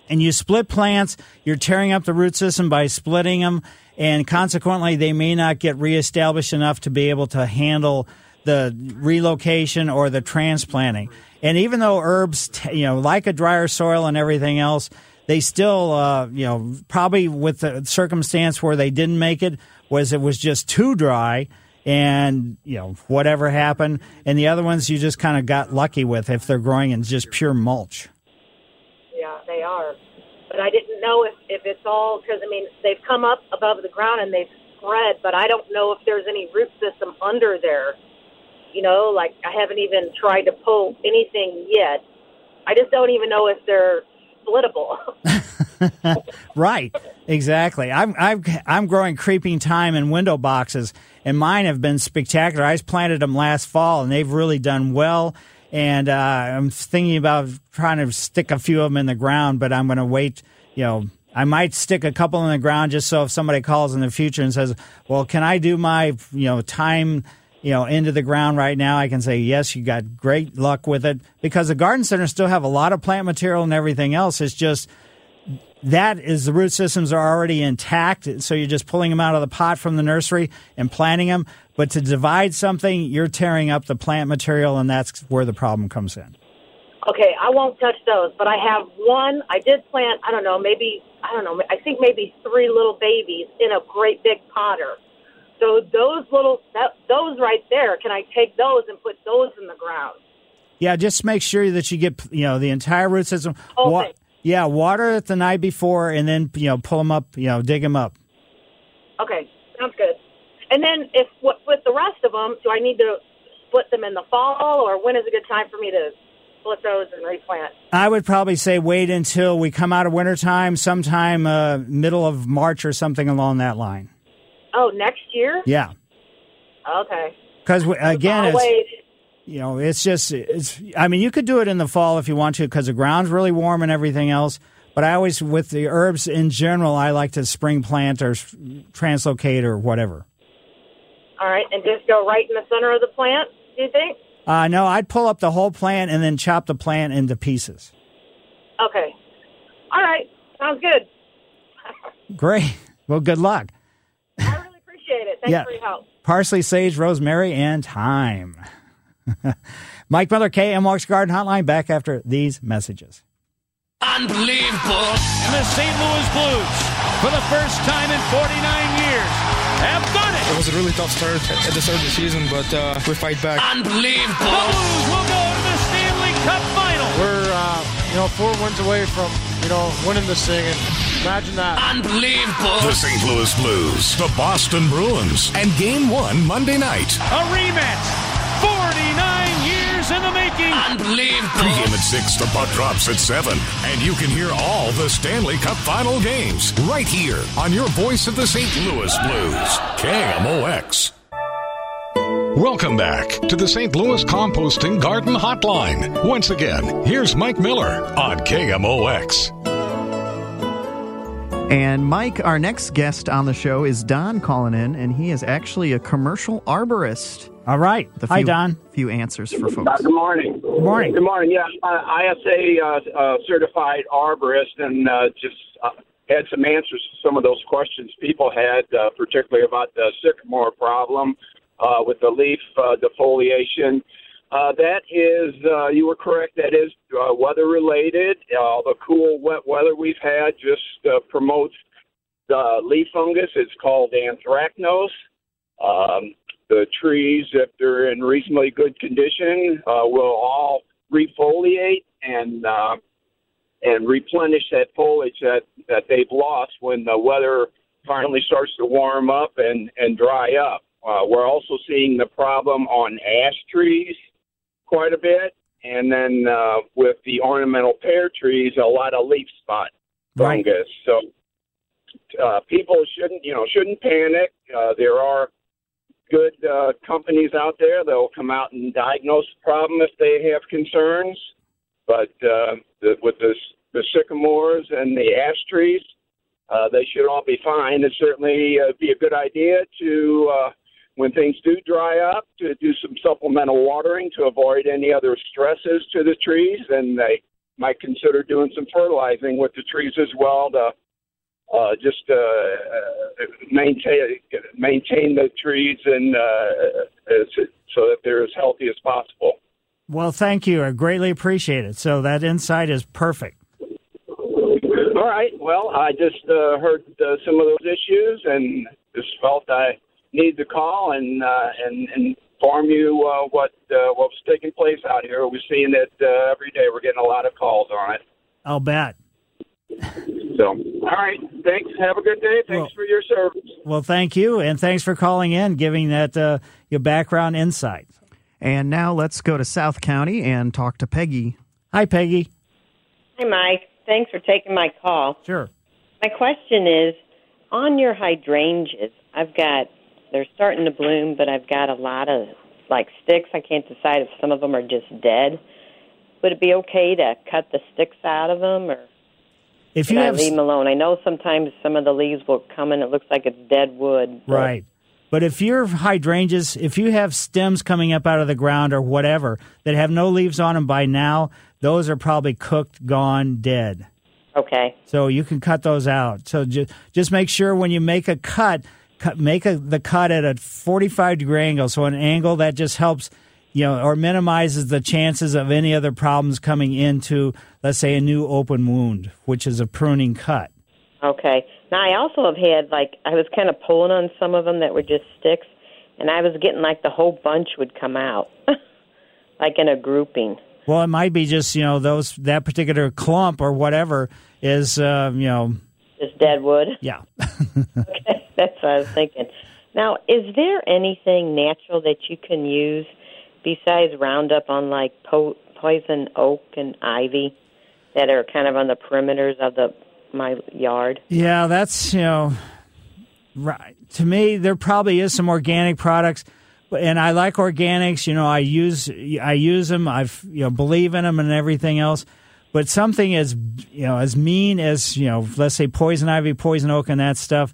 And you split plants, you're tearing up the root system by splitting them, and consequently, they may not get reestablished enough to be able to handle the relocation or the transplanting. And even though herbs, you know, like a drier soil and everything else, they still, uh, you know, probably with the circumstance where they didn't make it was it was just too dry and, you know, whatever happened. And the other ones you just kind of got lucky with if they're growing in just pure mulch. yeah, they are. But I didn't know if if it's all because I mean they've come up above the ground and they've spread, but I don't know if there's any root system under there. You know, like I haven't even tried to pull anything yet. I just don't even know if they're splittable. right, exactly. I'm I'm I'm growing creeping thyme in window boxes, and mine have been spectacular. I planted them last fall, and they've really done well. And uh, I'm thinking about trying to stick a few of them in the ground, but I'm going to wait. You know, I might stick a couple in the ground just so if somebody calls in the future and says, "Well, can I do my you know thyme?" You know, into the ground right now, I can say yes. You got great luck with it because the garden centers still have a lot of plant material and everything else. It's just that is the root systems are already intact. So you're just pulling them out of the pot from the nursery and planting them. But to divide something, you're tearing up the plant material, and that's where the problem comes in. okay, I won't touch those, but I have one. I did plant. I don't know, maybe I don't know. I think maybe three little babies in a great big potter. So those little that, those right there, can I take those and put those in the ground? Yeah, just make sure that you get you know the entire root system. Whole Wa-. Yeah, water it the night before, and then you know pull them up. You know, dig them up. Okay, sounds good. And then if what with the rest of them, do I need to split them in the fall, or when is a good time for me to split those and replant? I would probably say wait until we come out of wintertime, sometime uh, middle of March or something along that line. Oh, next year? Yeah, Okay. because again, it's. You know, it's just it's. I mean, you could do it in the fall if you want to, because the ground's really warm and everything else. But I always, with the herbs in general, I like to spring plant or translocate or whatever. All right, and just go right in the center of the plant. Do you think? Uh, no, I'd pull up the whole plant and then chop the plant into pieces. Okay. All right, sounds good. Great. Well, good luck. I really appreciate it. Thanks Yeah. for your help. Parsley, sage, rosemary, and thyme. Mike Miller, KMOX Garden Hotline, back after these messages. Unbelievable. And the St. Louis Blues, for the first time in 49 years, have done it. It was a really tough start at the start of the season, but uh, we fight back. Unbelievable. The Blues will go to the Stanley Cup final. We're, uh, you know, four wins away from, you know, winning this thing. And imagine that. Unbelievable. The St. Louis Blues, the Boston Bruins, and Game One Monday night. A rematch. 49 years in the making. Unbelievable. Pregame at 6, the puck drops at 7. And you can hear all the Stanley Cup final games right here on your voice of the St. Louis Blues, KMOX. Welcome back to the St. Louis Composting Garden Hotline. Once again, here's Mike Miller on KMOX. And Mike, our next guest on the show is Don calling in, and he is actually a commercial arborist. All right. The Hi, few, Don. Few answers for folks. good morning. Good morning. Good morning. Yeah, uh, ISA uh, uh, certified arborist, and uh, just uh, had some answers to some of those questions people had, uh, particularly about the sycamore problem uh, with the leaf uh, defoliation. Uh, that is, uh, you were correct. That is uh, weather related. Uh, the cool, wet weather we've had just uh, promotes the leaf fungus. It's called anthracnose. Um, the trees, if they're in reasonably good condition, uh, will all refoliate and uh, and replenish that foliage that that they've lost when the weather finally starts to warm up and and dry up. Uh, we're also seeing the problem on ash trees quite a bit, and then uh, with the ornamental pear trees, a lot of leaf spot Right. fungus. So uh, people shouldn't, you know, shouldn't panic. Uh, there are good uh, companies out there that will come out and diagnose the problem if they have concerns. But uh, the, with the, the sycamores and the ash trees, uh, they should all be fine. It certainly uh, be a good idea to, uh, when things do dry up, to do some supplemental watering to avoid any other stresses to the trees. And they might consider doing some fertilizing with the trees as well to uh, just uh, uh, maintain maintain the trees and uh, so that they're as healthy as possible. Well, thank you. I greatly appreciate it. So that insight is perfect. All right. Well, I just uh, heard uh, some of those issues and just felt I need to call and uh, and, and inform you uh, what uh, what was taking place out here. We're seeing it uh, every day. We're getting a lot of calls on it. I'll bet. So, all right. Thanks. Have a good day. Thanks Well- for your service. Well, thank you, and thanks for calling in, giving that uh, your background insight. And now let's go to South County and talk to Peggy. Hi, Peggy. Hi, Mike. Thanks for taking my call. Sure. My question is on your hydrangeas, I've got, they're starting to bloom, but I've got a lot of like sticks. I can't decide if some of them are just dead. Would it be okay to cut the sticks out of them or If you have leave them alone? I know sometimes some of the leaves will come and it looks like it's dead wood. but- Right. But if your hydrangeas, if you have stems coming up out of the ground or whatever that have no leaves on them by now, those are probably cooked, gone, dead. Okay. So you can cut those out. So just just make sure when you make a cut, cut make a, the cut at a 45 degree angle. So an angle that just helps, you know, or minimizes the chances of any other problems coming into, let's say, a new open wound, which is a pruning cut. Okay. Now I also have had like I was kind of pulling on some of them that were just sticks, and I was getting like the whole bunch would come out, like in a grouping. Well, it might be just you know those that particular clump or whatever is uh, you know Just dead wood. yeah. okay, that's what I was thinking. Now, is there anything natural that you can use besides Roundup on like po- poison oak and ivy that are kind of on the perimeters of the my yard? Yeah, that's you know, right. To me, there probably is some organic products, and I like organics. You know, I use I use them. I've you know believe in them and everything else. But something as you know as mean as you know, let's say poison ivy, poison oak, and that stuff.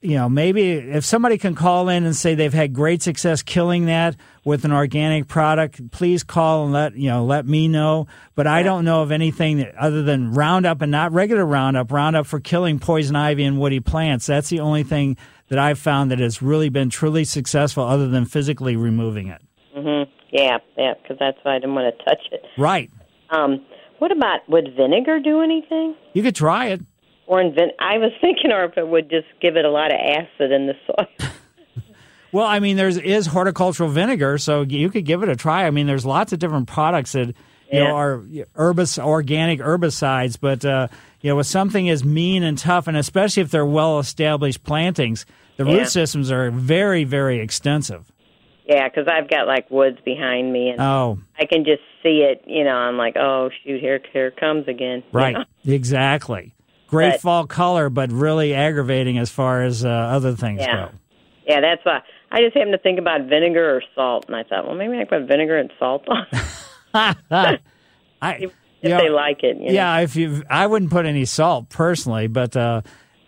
You know, maybe if somebody can call in and say they've had great success killing that with an organic product, please call and let you know let me know. But I don't know of anything that, other than Roundup and not regular Roundup. Roundup for killing poison ivy and woody plants. That's the only thing that I've found that has really been truly successful, other than physically removing it. Mhm. Yeah, yeah, because that's why I didn't want to touch it. Right. Um, what about would vinegar do anything? You could try it. Or in vin- I was thinking, or if it would just give it a lot of acid in the soil. Well, I mean, there's is horticultural vinegar, so you could give it a try. I mean, there's lots of different products that you Yeah. know are herbis organic herbicides, but uh, you know, with something as mean and tough, and especially if they're well established plantings, the Yeah. root systems are very, very extensive. yeah, because I've got like woods behind me, and Oh, I can just see it. You know, I'm like, oh shoot, here here comes again. you right, know? exactly. Great But- fall color, but really aggravating as far as uh, other things Yeah. Yeah, that's why I just happened to think about vinegar or salt, and I thought, well, maybe I put vinegar and salt on. I, if know, they like it. You know? yeah, if you, I wouldn't put any salt personally, but. Uh,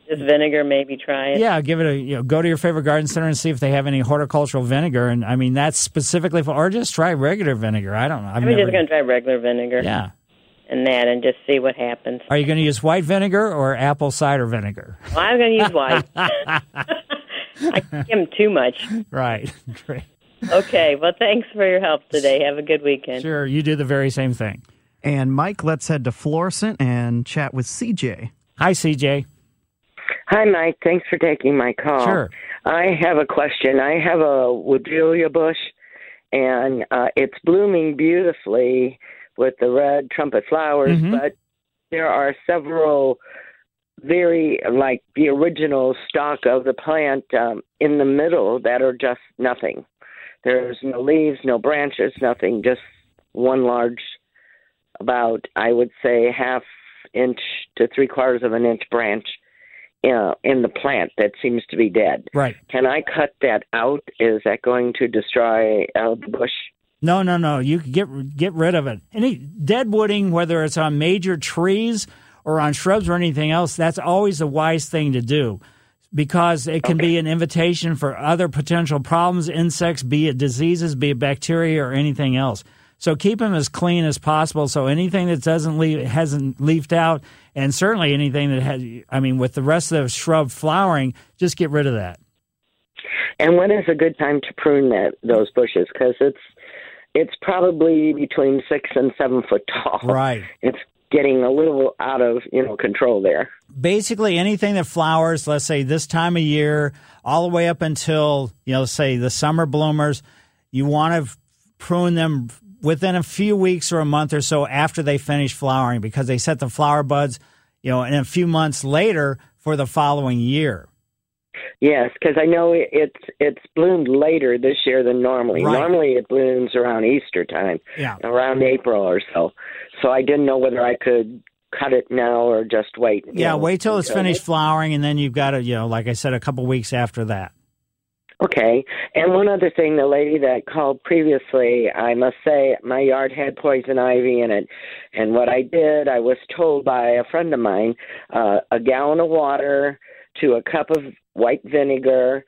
just vinegar, maybe try it. Yeah, give it a you know go to your favorite garden center and see if they have any horticultural vinegar, and I mean that's specifically for or just try regular vinegar. I don't know. I've I'm never. just going to try regular vinegar. Yeah. And that, and just see what happens. Are you going to use white vinegar or apple cider vinegar? Well, I'm going to use white. I can't give 'em too much. right. Great. Okay. Well, thanks for your help today. Have a good weekend. Sure, you do the very same thing. And Mike, let's head to Florissant and chat with CJ. Hi, CJ. Hi, Mike. Thanks for taking my call. Sure. I have a question. I have a woodrulia bush, and uh, it's blooming beautifully with the red trumpet flowers, Mhm. but there are several very like the original stock of the plant um, in the middle that are just nothing. There's no leaves, no branches, nothing, just one large, about I would say half inch to three quarters of an inch branch uh, in the plant that seems to be dead. Right. Can I cut that out? Is that going to destroy uh, the bush? No, no, no. You can get get rid of it. Any dead wooding, whether it's on major trees or on shrubs or anything else, that's always a wise thing to do because it can be an invitation for other potential problems, insects, be it diseases, be it bacteria or anything else. So keep them as clean as possible. So anything that doesn't leave, hasn't leafed out, and certainly anything that has, I mean, with the rest of the shrub flowering, just get rid of that. And when is a good time to prune that those bushes? Because it's it's probably between six and seven foot tall. Right. It's getting a little out of you know control there. Basically, anything that flowers, let's say this time of year, all the way up until you know, say the summer bloomers, you want to prune them within a few weeks or a month or so after they finish flowering because they set the flower buds, you know, in a few months later for the following year. Yes, because I know it's it's bloomed later this year than normally. Right. Normally it blooms around Easter time, Yeah. around April or so. So I didn't know whether I could cut it now or just wait. Yeah, know, wait till it's finished flowering, and then you've got to, you know, like I said, a couple weeks after that. Okay. And one other thing, the lady that called previously, I must say my yard had poison ivy in it. And what I did, I was told by a friend of mine, uh, a gallon of water to a cup of white vinegar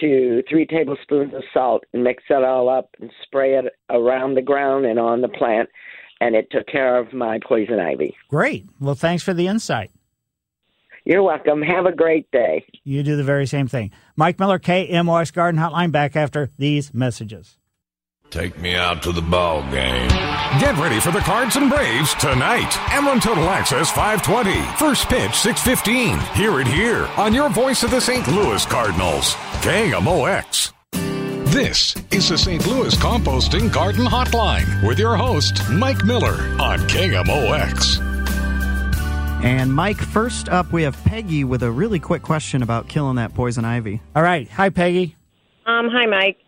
to three tablespoons of salt and mix it all up and spray it around the ground and on the plant. And it took care of my poison ivy. Great. Well, thanks for the insight. You're welcome. Have a great day. You do the very same thing. Mike Miller, KMOX Garden Hotline, back after these messages. Take me out to the ball game. Get ready for the Cards and Braves tonight. Ameren Total Access 520. First pitch 615. Hear it here on your voice of the St. Louis Cardinals. KMOX. This is the St. Louis Composting Garden Hotline with your host, Mike Miller on KMOX. And Mike, first up, we have Peggy with a really quick question about killing that poison ivy. All right. Hi, Peggy. Um, hi, Mike.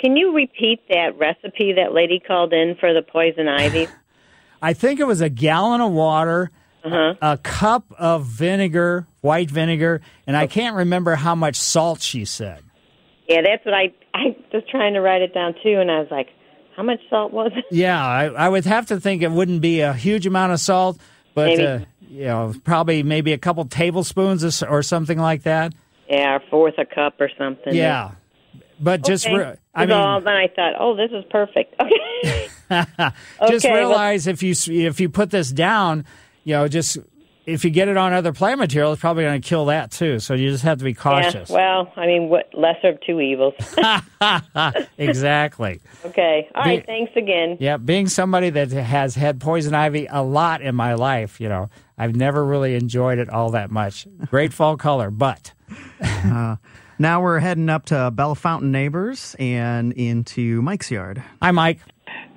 Can you repeat that recipe that lady called in for the poison ivy? I think it was a gallon of water, Uh-huh. a cup of vinegar, white vinegar, and I can't remember how much salt she said. yeah, that's what I I was trying to write it down too, and I was like, how much salt was it? Yeah, I, I would have to think it wouldn't be a huge amount of salt, but uh, you know, probably maybe a couple tablespoons or or something like that. Yeah, a fourth a cup or something. Yeah, but just Okay. re- I So mean, then I thought, oh, this is perfect. Okay. just Okay, well- realize if you if you put this down, you know, just if you get it on other plant material, it's probably going to kill that too. So you just have to be cautious. Yeah, well, I mean, what lesser of two evils. exactly. okay. All right. Be- Thanks again. Yeah, being somebody that has had poison ivy a lot in my life, you know, I've never really enjoyed it all that much. Great fall color, but Uh, now we're heading up to Bellefontaine Neighbors and into Mike's yard. Hi, Mike.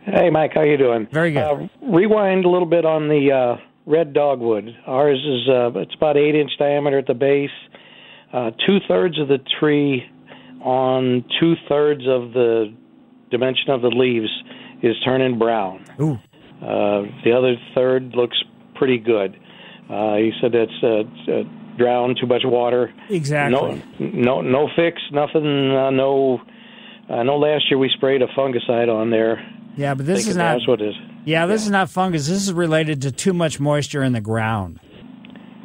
Hey, Mike, how you doing? Very good. Uh, rewind a little bit on the uh, red dogwood. Ours is uh, it's about eight inch diameter at the base. Uh, two thirds of the tree on two thirds of the dimension of the leaves is turning brown. Ooh. Uh, the other third looks pretty good. Uh, he said that's drowned, too much water. Exactly. No, no, no fix, nothing. Uh, no, I know last year we sprayed a fungicide on there. yeah, but this is not. That's what it is. Yeah, this is not fungus. This is related to too much moisture in the ground.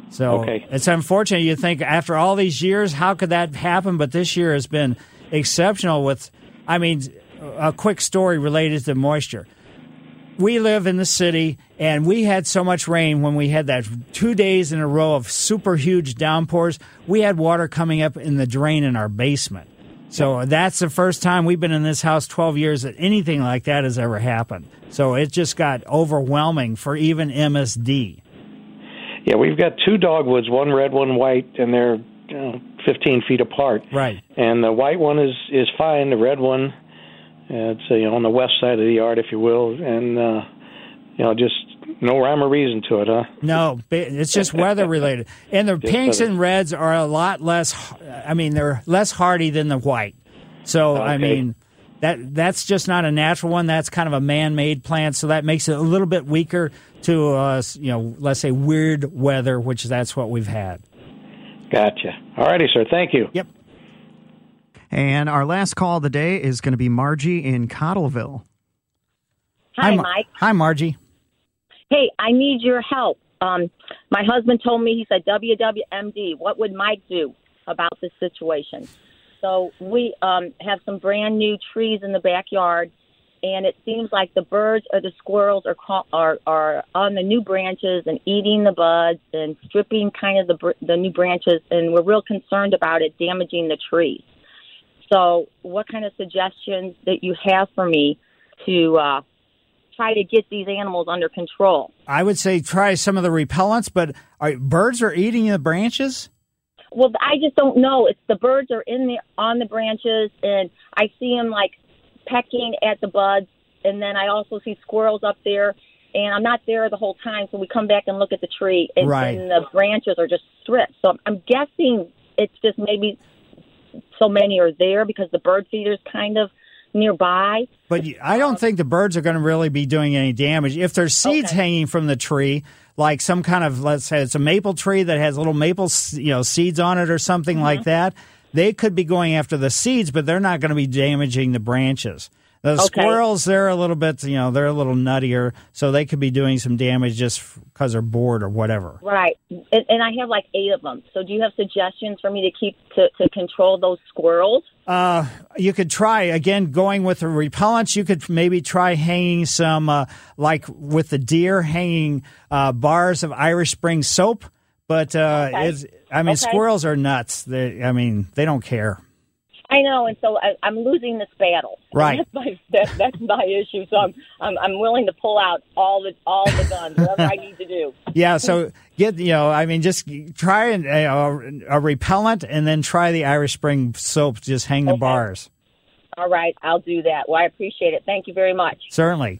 So Okay. it's unfortunate. You think after all these years, how could that happen? But this year has been exceptional. With, I mean, a quick story related to moisture. We live in the city, and we had so much rain when we had that two days in a row of super huge downpours. We had water coming up in the drain in our basement. So that's the first time we've been in this house 12 years that anything like that has ever happened. So it just got overwhelming for even MSD. Yeah, we've got two dogwoods, one red, one white, and they're you know, 15 feet apart. Right. And the white one is is fine. The red one, it's uh, you know, on the west side of the yard, if you will, and uh, you know, just no rhyme or reason to it, huh? No, it's just weather related. And the Just pinks and reds are a lot less. I mean, they're less hardy than the white. So I mean, that that's just not a natural one. That's kind of a man-made plant. So that makes it a little bit weaker to uh, you know, let's say weird weather, which that's what we've had. Gotcha. All righty, sir. Thank you. Yep. And our last call of the day is going to be Margie in Cottleville. Hi, Mar- Mike. Hi, Margie. Hey, I need your help. Um, my husband told me he said WWMD. What would Mike do about this situation? So we um, have some brand new trees in the backyard, and it seems like the birds or the squirrels are are are on the new branches and eating the buds and stripping kind of the br- the new branches, and we're real concerned about it damaging the trees. So, what kind of suggestions that you have for me to uh, try to get these animals under control? I would say try some of the repellents, but are, birds are eating the branches. Well, I just don't know. It's the birds are in the on the branches, and I see them like pecking at the buds, and then I also see squirrels up there. And I'm not there the whole time, so we come back and look at the tree, and, Right. and the branches are just stripped. So I'm, I'm guessing it's just maybe so many are there because the bird feeder's kind of nearby. But I don't think the birds are going to really be doing any damage. If there's seeds hanging from the tree, like some kind of let's say it's a maple tree that has little maple you know seeds on it or something Mm-hmm. like that, they could be going after the seeds, but they're not going to be damaging the branches. The Okay. squirrels, they're a little bit, you know, they're a little nuttier, so they could be doing some damage just because they're bored or whatever. Right, and, and I have like eight of them. So do you have suggestions for me to keep to, to control those squirrels? Uh, you could try again going with the repellents. You could maybe try hanging some, uh, like with the deer, hanging uh, bars of Irish Spring soap. But uh, Okay. it's, I mean, Okay. squirrels are nuts. They, I mean, they don't care. I know, and so I, I'm losing this battle. Right. That's my that, that's my issue. So I'm, I'm I'm willing to pull out all the all the guns, whatever I need to do. Yeah, so get you know, I mean, just try an, a, a repellent and then try the Irish Spring soap. Just hang the bars. All right, I'll do that. Well, I appreciate it. Thank you very much. Certainly.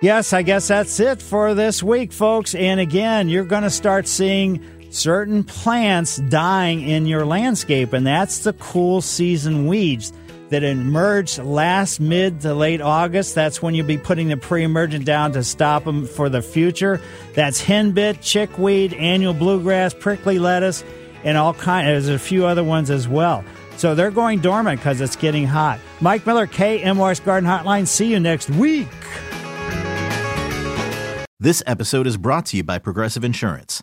Yes, I guess that's it for this week, folks. And again, you're going to start seeing certain plants dying in your landscape, and that's the cool season weeds that emerged last mid to late August. That's when you'll be putting the pre-emergent down to stop them for the future. That's henbit, chickweed, annual bluegrass, prickly lettuce, and all kinds. There's a few other ones as well. So they're going dormant because it's getting hot. Mike Miller, KMOX Garden Hotline. See you next week. This episode is brought to you by Progressive Insurance.